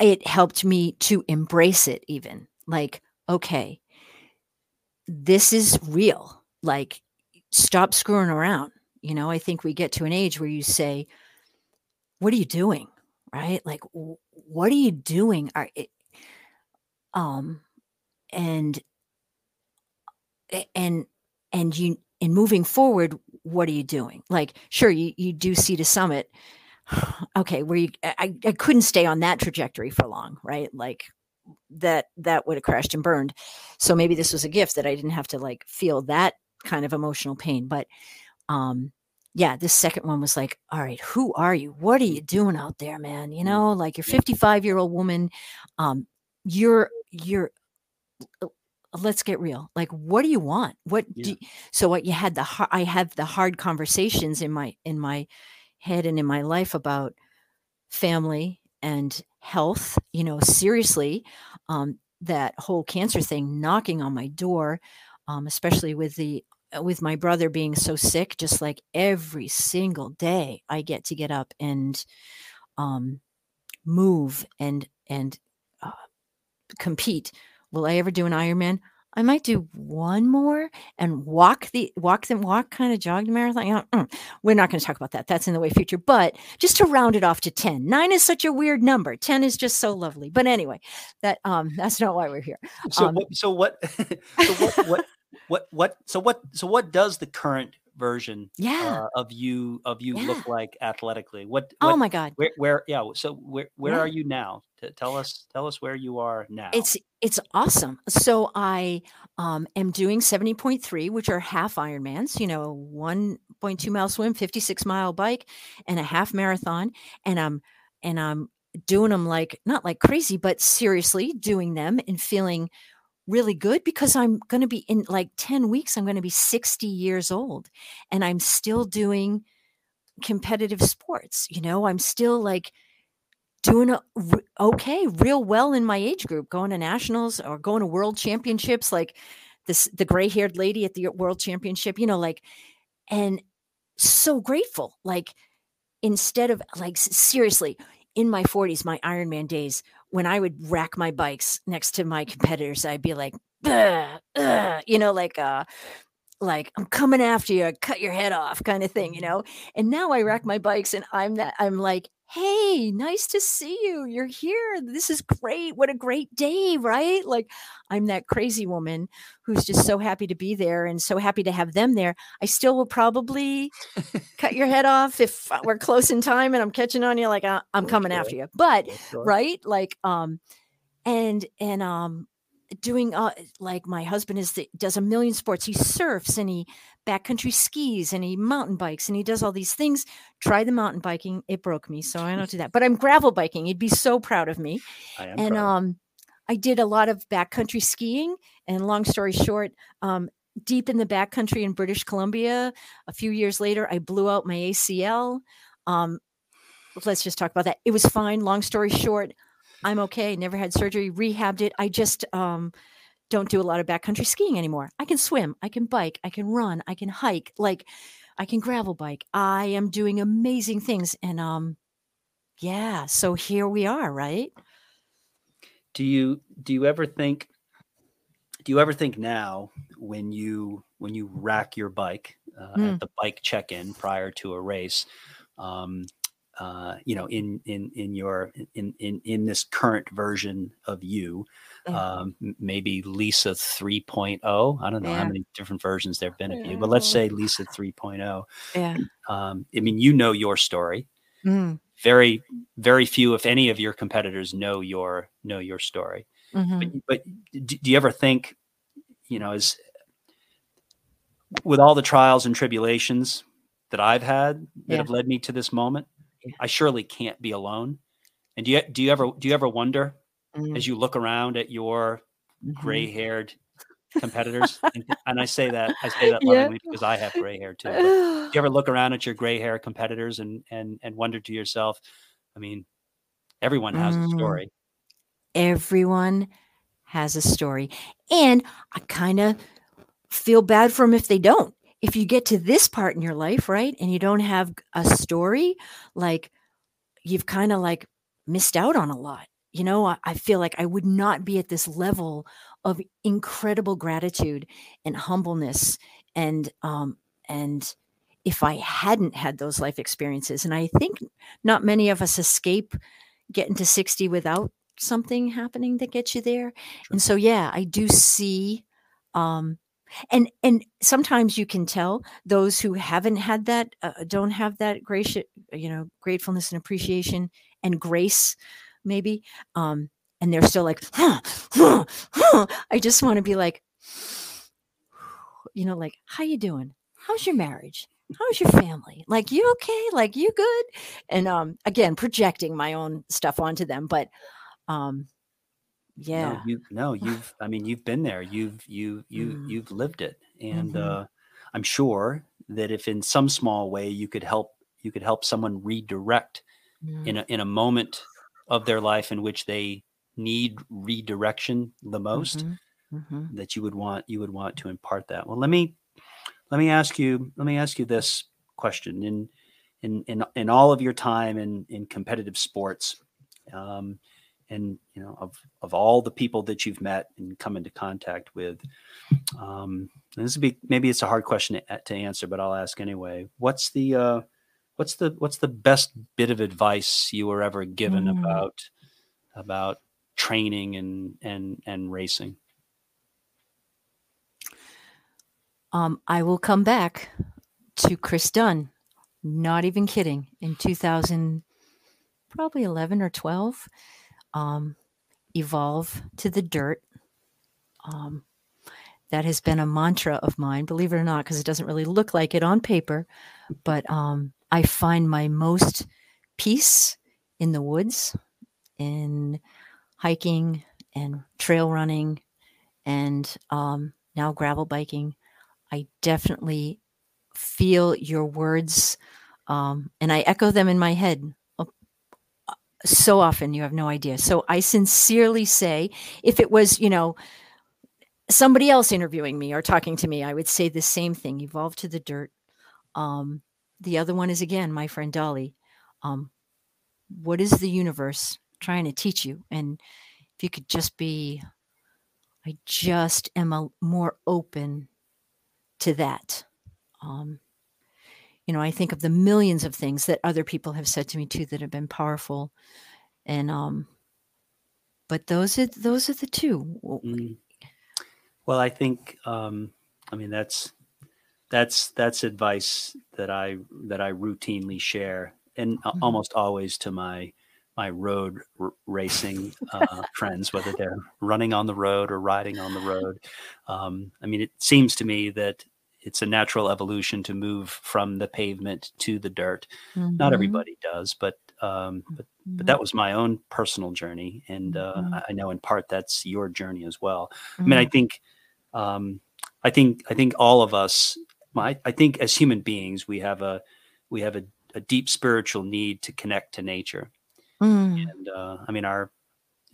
it helped me to embrace it, even like, okay, this is real. Like, stop screwing around. You know, I think we get to an age where you say, what are you doing? Right? Like, "W- what are you doing? Are it, um, and and and you in moving forward what are you doing? Like sure you you do Sea to Summit okay where you I, I couldn't stay on that trajectory for long right? Like that that would have crashed and burned. So maybe this was a gift that i didn't have to like feel that kind of emotional pain but um yeah this second one was like all right who are you? What are you doing out there man? You Mm. know like you're 55 year old woman um you're you're let's get real like what do you want? What do you, so what you had the i have the hard conversations in my in my head and in my life about family and health you know seriously um that whole cancer thing knocking on my door um especially with the uh, with my brother being so sick just like every single day i get to get up and um move and and uh, compete will i ever do an ironman i might do one more and walk the walk and walk kind of jog marathon you know, mm, we're not going to talk about that that's in the way future but just to round it off to 10 9 is such a weird number 10 is just so lovely but anyway that um that's not why we're here so Um, what so what so what what what what so what so what does the current version yeah uh, of you of you look like athletically what, oh my god where where yeah so where where Yeah. are you now T- tell us tell us where you are now It's it's awesome. So I um, am doing 70.3, which are half Ironmans, you know, 1.2 mile swim, 56 mile bike, and a half marathon. And I'm and I'm doing them like not like crazy, but seriously doing them and feeling really good because I'm going to be in like 10 weeks, I'm going to be 60 years old and I'm still doing competitive sports. You know, I'm still like doing a, okay, real well in my age group, going to nationals or going to world championships, like this the gray haired lady at the world championship, you know, like, and so grateful. Like, instead of like seriously, in my 40s, my Ironman days, when I would rack my bikes next to my competitors, I'd be like, you know, like uh like I'm coming after you, cut your head off kind of thing, you know. And now I rack my bikes and I'm that I'm like, "Hey, nice to see you. You're here. This is great. What a great day, right?" Like I'm that crazy woman who's just so happy to be there and so happy to have them there. I still will probably cut your head off if we're close in time and I'm catching on you like uh, I'm coming sure. after you. But sure. right like um and and um doing uh like my husband is the, does a million sports he surfs and he backcountry skis and he mountain bikes and he does all these things try the mountain biking it broke me so i don't do that but i'm gravel biking he'd be so proud of me I am and proud. um i did a lot of backcountry skiing and long story short um deep in the backcountry in British Columbia. A few years later, I blew out my ACL. Um, let's just talk about that. It was fine. Long story short, I'm okay. Never had surgery, rehabbed it. I just um, don't do a lot of backcountry skiing anymore. I can swim, I can bike, I can run, I can hike, like I can gravel bike. I am doing amazing things. And um, yeah, so here we are, right? Do you do you ever think do you ever think now when you when you rack your bike uh, Mm. at the bike check-in prior to a race um, uh, you know in in in your in in in this current version of you Yeah. um, maybe lisa 3.0 i don't know how many different versions there have been of you but let's say lisa 3.0 Yeah. um, i mean you know your story Mm. very very few if any of your competitors know your know your story Mhm. but, but do, you ever think you know as with all the trials and tribulations that i've had that Yeah. have led me to this moment Yeah. I surely can't be alone and do you do you ever do you ever wonder Mm. as you look around at your Mhm. gray haired competitors and, and i say that i say that Yeah. lovingly because i have gray hair too but do you ever look around at your gray hair competitors and and and wonder to yourself i mean everyone has a Mm. story Everyone has a story. And I kind of feel bad for them if they don't. If you get to this part in your life, right, and you don't have a story, like you've kind of like missed out on a lot. You know, I, I feel like I would not be at this level of incredible gratitude and humbleness and um and if I hadn't had those life experiences. And I think not many of us escape getting to 60 without something happening that gets you there. And so yeah, I do see um and and sometimes you can tell those who haven't had that uh, don't have that gracious you know gratefulness and appreciation and grace maybe um and they're still like huh, huh, huh. i just want to be like you know like how you doing? How's your marriage? How's your family? Like you okay? Like you good? And um again projecting my own stuff onto them but um yeah No, you no, you've I mean you've been there. You've you you Mm. you've lived it. And Mhm. uh I'm sure that if in some small way you could help you could help someone redirect Mm. in a in a moment of their life in which they need redirection the most, Mhm. Mhm. that you would want you would want to impart that. Well, let me let me ask you let me ask you this question in in in in all of your time in in competitive sports um and you know of of all the people that you've met and come into contact with um and this would be maybe it's a hard question to, to answer but i'll ask anyway what's the uh what's the what's the best bit of advice you were ever given Mm. about about training and and and racing Um, I will come back to Chris Dunn. Not even kidding. In 2000, probably 11 or 12, um, evolve to the dirt. Um, that has been a mantra of mine, believe it or not, because it doesn't really look like it on paper. But um, I find my most peace in the woods, in hiking and trail running, and um, now gravel biking. I definitely feel your words um, and I echo them in my head so often you have no idea. So I sincerely say, if it was, you know, somebody else interviewing me or talking to me, I would say the same thing evolve to the dirt. Um, the other one is again, my friend Dolly. Um, what is the universe trying to teach you? And if you could just be, I just am a, more open to that. Um, you know, I think of the millions of things that other people have said to me too that have been powerful, and um, but those are those are the two. Mm. Well, I think um, I mean that's that's that's advice that I that I routinely share, and Mhm. almost always to my my road r- racing uh, friends, whether they're running on the road or riding on the road. Um, I mean, it seems to me that it's a natural evolution to move from the pavement to the dirt. Not Mhm, everybody does, but um, but but mhm, that was my own personal journey, and uh, Mhm. I- know in part that's your journey as well. I mean, I mhm, think um, I think I think all of us, I, I think as human beings, we have a we have a, a deep spiritual need to connect to nature, Mm. and uh, I mean our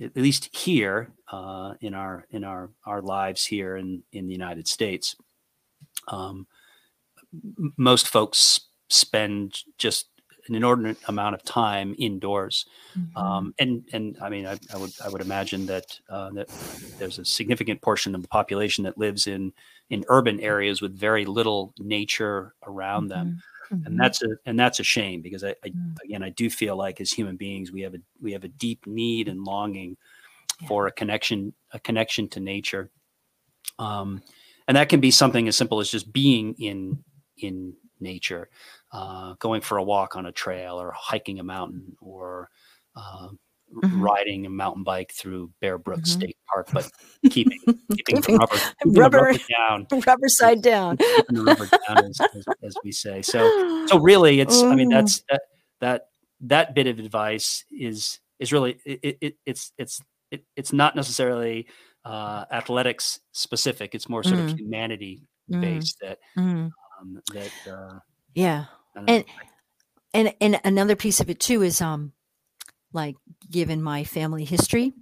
at least here uh, in our in our our lives here in in the United States, um, most folks spend just an inordinate amount of time indoors Mhm. um, and and I mean I, I would I would imagine that uh, that there's a significant portion of the population that lives in in urban areas with very little nature around them, Mhm. and that's a and that's a shame because I, I Mm. again I do feel like as human beings we have a we have a deep need and longing Yeah. for a connection a connection to nature, um, and that can be something as simple as just being in in nature, uh, going for a walk on a trail or hiking a mountain or uh, Mhm. riding a mountain bike through Bear Brook Mhm. State Park, but keeping keeping the Keeping rubber, the rubber- rubber down, rubber side down. rubber down, as, as, as we say. So so really, it's I mean Oh. that's that that that bit of advice is is really it, it it's it's it, it's not necessarily uh, athletics specific. It's more sort of Mm. humanity Mm. based that Mm. um, that uh, Yeah. And and and another piece of it too is um like given my family history,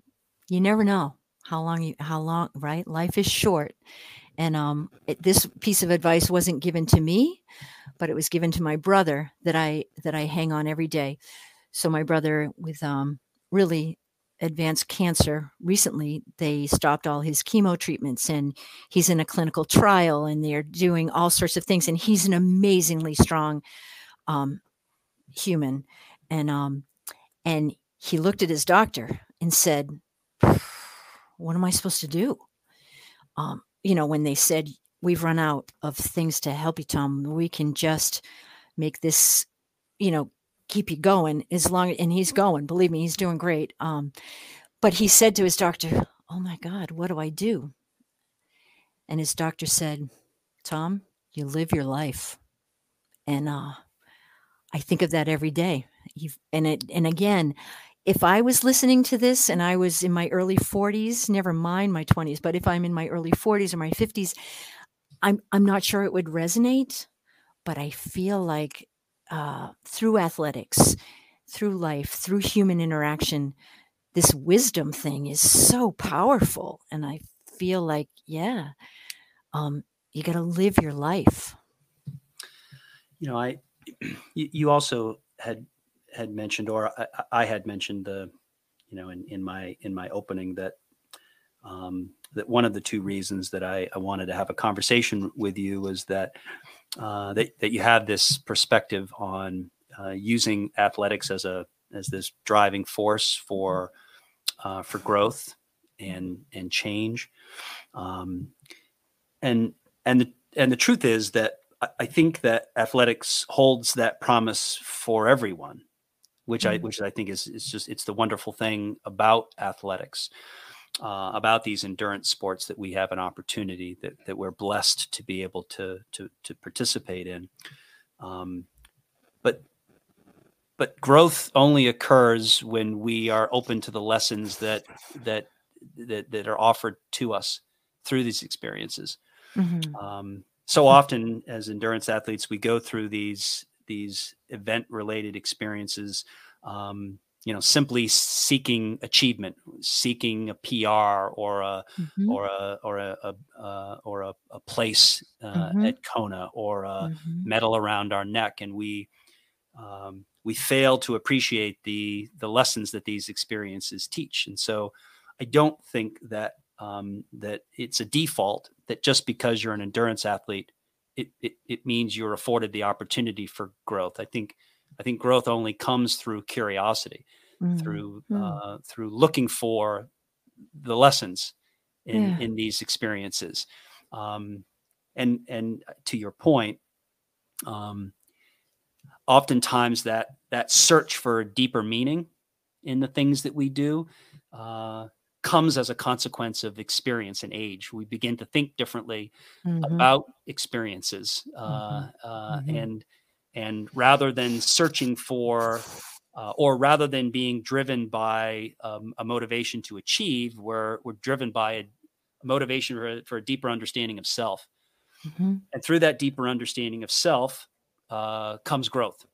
you never know how long you how long right? Life is short. And um it, this piece of advice wasn't given to me, but it was given to my brother that I that I hang on every day. So my brother with um really advanced cancer recently they stopped all his chemo treatments and he's in a clinical trial and they're doing all sorts of things and he's an amazingly strong um, human. And um, and he looked at his doctor and said what am i supposed to do? Um, you know when they said we've run out of things to help you tom. We can just make this you know keep you going as long and he's going believe me he's doing great um, but he said to his doctor oh my god what do i do? And his doctor said tom you live your life. And uh, i think of that every day. You've, and it and again if i was listening to this and i was in my early 40s never mind my 20s but if i'm in my early 40s or my 50s i'm i'm not sure it would resonate but i feel like uh, through athletics through life through human interaction this wisdom thing is so powerful and i feel like yeah um, you got to live your life. You know i you, also had had mentioned or I, I had mentioned the you know in, in my in my opening that um, that one of the two reasons that I, I wanted to have a conversation with you was that uh, that, that you have this perspective on uh, using athletics as a as this driving force for uh, for growth and and change um, and and the and the truth is that I- think that athletics holds that promise for everyone, which I Mhm. which I think is is just it's the wonderful thing about athletics, uh, about these endurance sports that we have an opportunity that that we're blessed to be able to to to participate in. Um, but but growth only occurs when we are open to the lessons that that that, that are offered to us through these experiences Mhm. um, so often as endurance athletes we go through these these event related experiences um, you know simply seeking achievement seeking a pr or a Mhm. or a or a, a uh, or a, a place uh, Mhm. at kona or a Mhm. medal around our neck and we um, we fail to appreciate the the lessons that these experiences teach and so i don't think that um, that it's a default that just because you're an endurance athlete it, it it means you're afforded the opportunity for growth i think i think growth only comes through curiosity Mm. through Mm. uh, through looking for the lessons in Yeah. in these experiences um, and and to your point um, oftentimes that that search for a deeper meaning in the things that we do uh, comes as a consequence of experience and age we begin to think differently Mhm. about experiences uh, uh, Mhm. and and rather than searching for uh, or rather than being driven by um, a motivation to achieve we're, we're driven by a motivation for, a- for a deeper understanding of self Mhm. and through that deeper understanding of self uh, comes growth.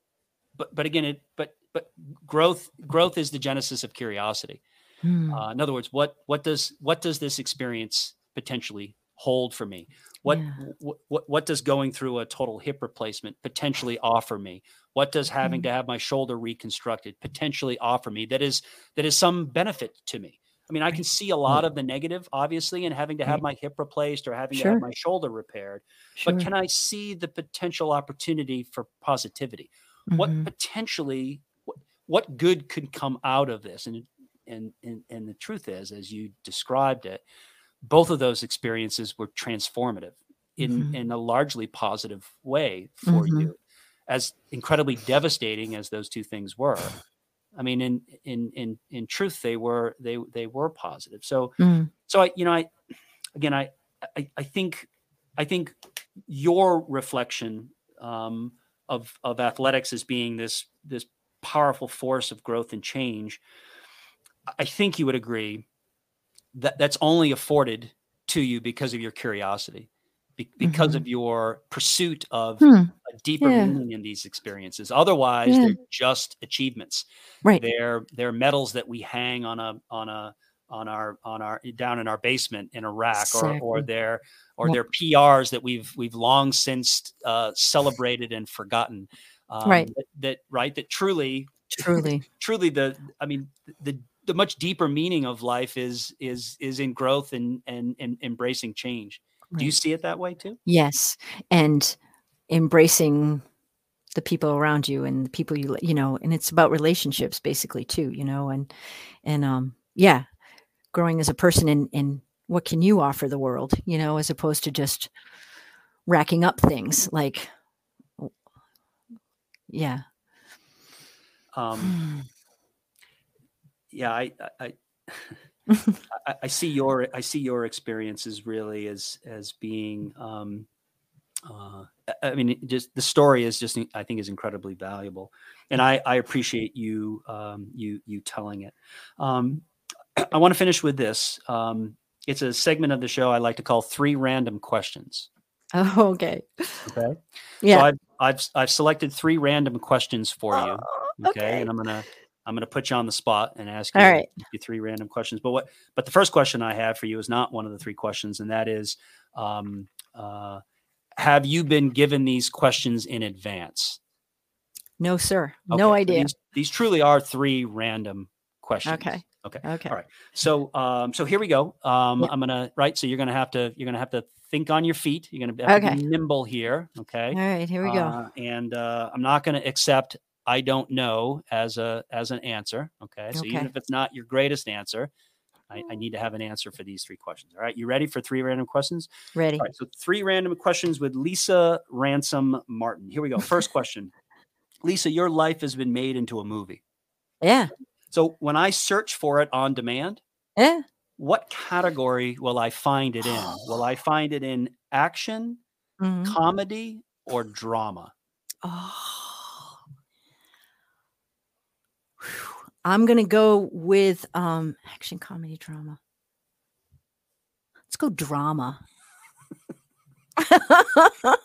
But but again, it but but growth growth is the genesis of curiosity. Mm. Uh, in other words, what what does what does this experience potentially hold for me? What, Yeah. what what what does going through a total hip replacement potentially offer me? What does having Mhm. to have my shoulder reconstructed potentially offer me? That is that is some benefit to me. I mean, I can see a lot of the negative, obviously, in having to have my hip replaced or having to have my shoulder repaired. Sure. But can I see the potential opportunity for positivity? What Mhm. potentially what, what good could come out of this? And and and and the truth is, as you described it, both of those experiences were transformative in Mhm. in a largely positive way for Mhm. you. As incredibly devastating as those two things were, I mean, in in in in truth, they were they they were positive. So Mm. so I you know I again I I, I think I think your reflection um, of of athletics as being this this powerful force of growth and change, I think you would agree that that's only afforded to you because of your curiosity, be- because Mhm. of your pursuit of Hmm. a deeper Yeah. meaning in these experiences. Otherwise, Yeah. they're just achievements. Right. They're they're medals that we hang on a on a on our on our down in our basement in a rack, or or Exactly. they're or Yeah. they're PRs that we've we've long since uh, celebrated and forgotten. Um, Right. That, that right. That truly Truly. truly the I mean the the much deeper meaning of life is is is in growth and and, and embracing change. Do you see it that way too? Yes. And embracing the people around you and the people you you know, and it's about relationships basically too, you know, and and um yeah, growing as a person and and what can you offer the world, you know, as opposed to just racking up things like yeah. Um, yeah, I, I, I, I see your I see your experiences really as as being. Um, uh, I- mean, just the story is just I think is incredibly valuable, and I I appreciate you um, you you telling it. Um, I want to finish with this. Um, it's a segment of the show I like to call three random questions. Oh, okay. Okay. Yeah. So I've I've I've selected three random questions for you. Oh, Okay. And I'm gonna I'm gonna put you on the spot and ask you, right. you three random questions. But what but the first question I have for you is not one of the three questions, and that is um, uh, have you been given these questions in advance? No, sir. Okay, No so idea. These, these truly are three random questions. Okay. Okay. Okay. All right. So um, so here we go. Um, Yeah. I'm gonna right. So you're gonna have to you're gonna have to think on your feet. You're gonna have to be nimble here. Okay. All right, here we go. Uh, and uh, I'm not going to accept I don't know as a as an answer. Okay. So even if it's not your greatest answer, I, I need to have an answer for these three questions. All right. You ready for three random questions? Ready. All right. So three random questions with Lisa Ransom Martin. Here we go. First question. Lisa, your life has been made into a movie. Yeah. So when I search for it on demand, Yeah. what category will I find it in? Will I find it in action, Mhm. comedy, or drama? Oh. I'm gonna go with um action comedy drama. Let's go drama.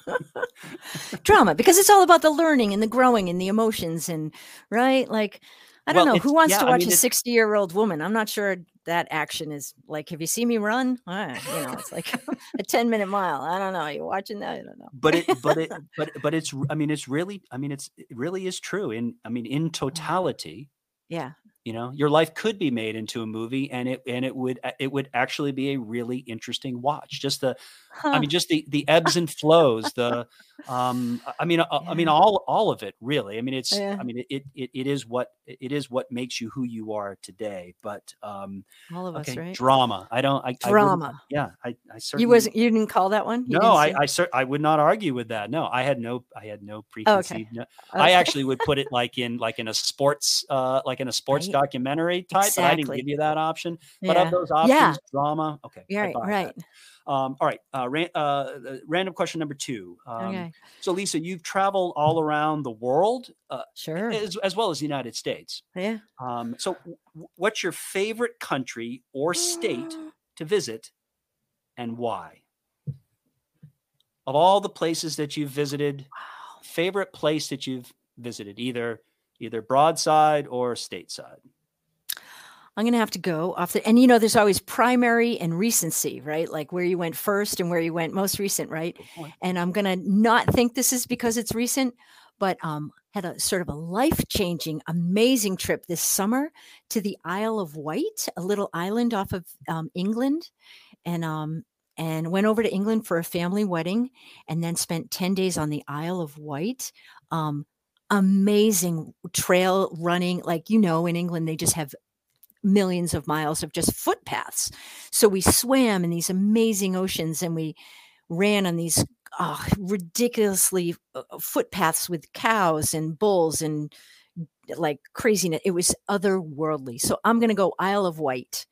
drama because it's all about the learning and the growing and the emotions and right? Like i don't Well, know who wants yeah, to I watch mean, a 60 year old woman? I'm not sure that action is like have you seen me run? Ah, you know it's like a 10 minute mile. I don't know. You watching that? I don't know. But it but it but but it's I mean it's really i mean it's it really is true in i mean in totality yeah. You know your life could be made into a movie and it and it would uh, it would actually be a really interesting watch. Just the i mean just the the ebbs and flows the um i I mean uh, i mean all all of it really i mean it's Yeah. i mean it, it it is what it is what makes you who you are today but um all of us right drama i don't i I drama yeah i i certainly you wasn't you didn't call that one You no, I I, cer- I would not argue with that. No, I had no I had no preconceived. No, I actually would put it like in like in a sports uh like in a sports Right. documentary type, but I didn't give you that option. But yeah of those options, Yeah. drama. Okay, I right buy that. Um, all right. Uh, ran, uh, uh, random question number two. Um, okay So, Lisa, you've traveled all around the world, uh, sure as, as well as the United States. yeah Um, so, w- what's your favorite country or state to visit, and why? of all the places that you've visited, Wow. favorite place that you've visited, either either broadside or stateside. I'm going to have to go off the, and you know, there's always primacy and recency, right? Like where you went first and where you went most recent, right? And I'm going to not think this is because it's recent, but um, had a sort of a life changing, amazing trip this summer to the Isle of Wight, a little island off of um, England. And, um, and went over to England for a family wedding and then spent 10 days on the Isle of Wight. Um, amazing trail running. Like, you know, in England, they just have millions of miles of just footpaths. So we swam in these amazing oceans and we ran on these oh, ridiculously uh, uh, footpaths with cows and bulls and like craziness. It was otherworldly. So I'm going to go Isle of Wight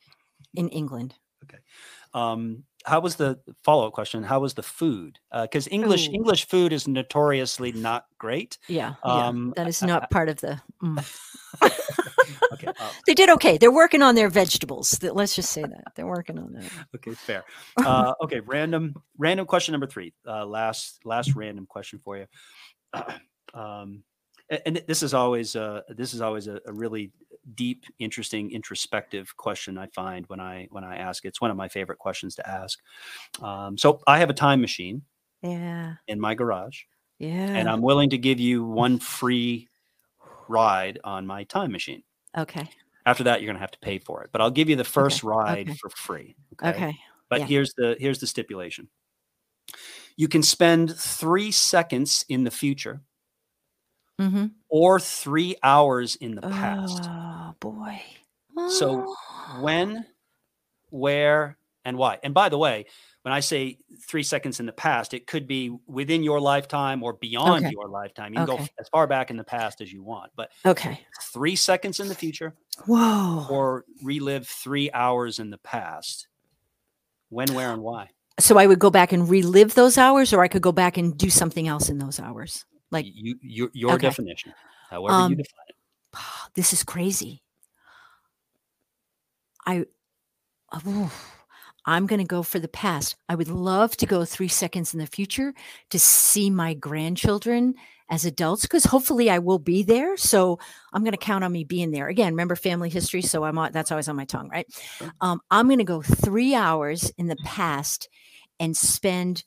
in England. Okay. Um, how was the follow up question? How was the food? Because English Ooh. English food is notoriously not great. Yeah. yeah. Um, that is I- not part of the. mm. Okay, uh, They did okay. They're working on their vegetables. Let's just say that they're working on that. okay, fair. Uh, okay, random random question number three. Uh, last last random question for you. um, a- and, this is always uh, this is always a, a really deep, interesting, introspective question. I find when I when I ask. It's one of my favorite questions to ask. Um, so I have a time machine Yeah. in my garage, Yeah. and I'm willing to give you one free ride on my time machine. Okay. After that, you're going to have to pay for it, but I'll give you the first ride okay. for free. Okay. okay. But Yeah. here's the here's the stipulation. You can spend three seconds in the future Mm-hmm. or three hours in the past. Oh boy. So Oh. When, where, and why. And by the way, when I say three seconds in the past, it could be within your lifetime or beyond Okay. your lifetime. You can go Okay. f- as far back in the past as you want, but Okay. three seconds in the future Whoa. or relive three hours in the past. When, where, and why. so I would go back and relive those hours, or I could go back and do something else in those hours. Like you, your, your Okay. definition, however Um, you define it. this is crazy. I, oh, I'm going to go for the past. I would love to go three seconds in the future to see my grandchildren as adults because hopefully I will be there. So I'm going to count on me being there. Again, remember family history, so I'm on, that's always on my tongue, right? Um, I'm going to go three hours in the past and spend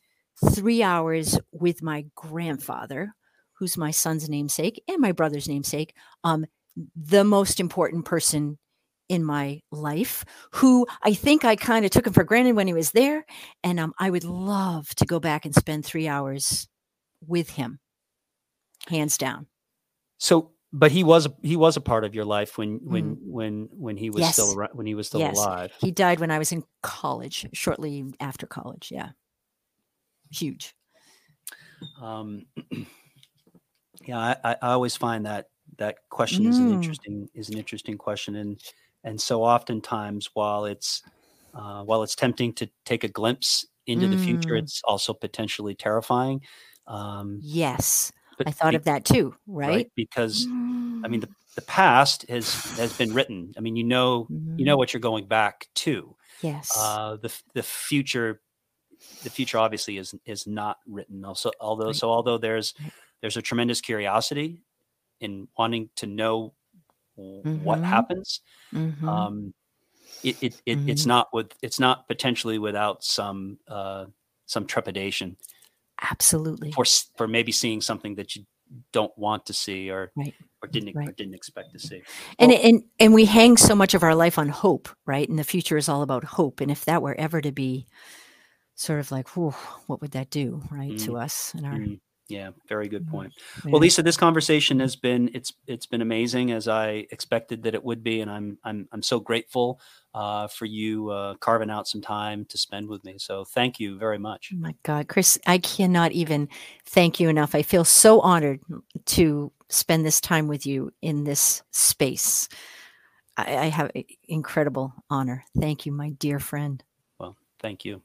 three hours with my grandfather, who's my son's namesake and my brother's namesake. Um, the most important person in my life who I think I kind of took him for granted when he was there. And um, I would love to go back and spend three hours with him, hands down. So, but he was he was a part of your life when when when when he was still Mm. Yes. around, when he was still Yes. alive. He died when I was in college, shortly after college. Yeah. Huge. Um, yeah, I, I always find that that question is an Mm. interesting is an interesting question, and and so oftentimes while it's uh, while it's tempting to take a glimpse into the future, Mm. it's also potentially terrifying. Um, Yes. I thought be- of that too, right? because I mean Mm. the the past has has been written. I mean you know you know Mhm. what you're going back to. yes. uh, the the future the future obviously is is not written also although Right. so although there's Right. there's a tremendous curiosity in wanting to know w- what happens. Mhm. um it, it, it it's Mhm. not with it's not potentially without some uh some trepidation. Absolutely. for for maybe seeing something that you don't want to see or Right. or didn't or didn't expect to see. And Well- and and we hang so much of our life on hope right? And the future is all about hope. And if that were ever to be sort of like whew, what would that do right to us and our Mm, yeah very good Mhm. point yeah. Well, Lisa, this conversation has been it's it's been amazing as I expected that it would be, and I'm I'm I'm so grateful uh, for you uh, carving out some time to spend with me. So thank you very much. Oh my God, Chris, I cannot even thank you enough. I feel so honored to spend this time with you in this space. I, I have incredible honor. Thank you, my dear friend. Well, thank you.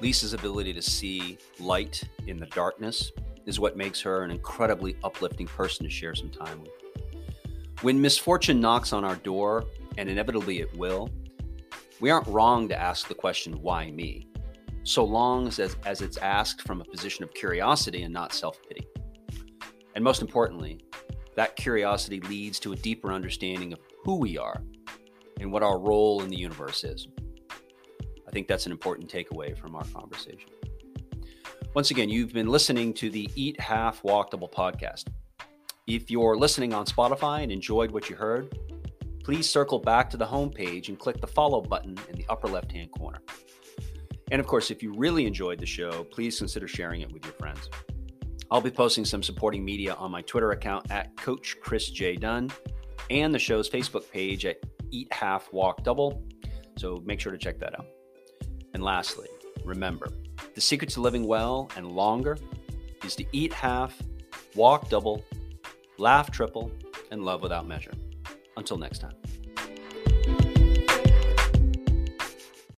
Lisa's ability to see light in the darkness is what makes her an incredibly uplifting person to share some time with. When misfortune knocks on our door, and inevitably it will, we aren't wrong to ask the question, why me? So long as, as it's asked from a position of curiosity and not self pity. And most importantly, that curiosity leads to a deeper understanding of who we are and what our role in the universe is. I think that's an important takeaway from our conversation. Once again, you've been listening to the Eat Half Walk Double podcast. If you're listening on Spotify and enjoyed what you heard, please circle back to the homepage and click the follow button in the upper left hand corner. And of course, if you really enjoyed the show, please consider sharing it with your friends. I'll be posting some supporting media on my Twitter account at Coach Chris J. Dunn and the show's Facebook page at Eat Half Walk Double. So make sure to check that out. And lastly, remember the secret to living well and longer is to eat half, walk double, laugh triple, and love without measure. Until next time.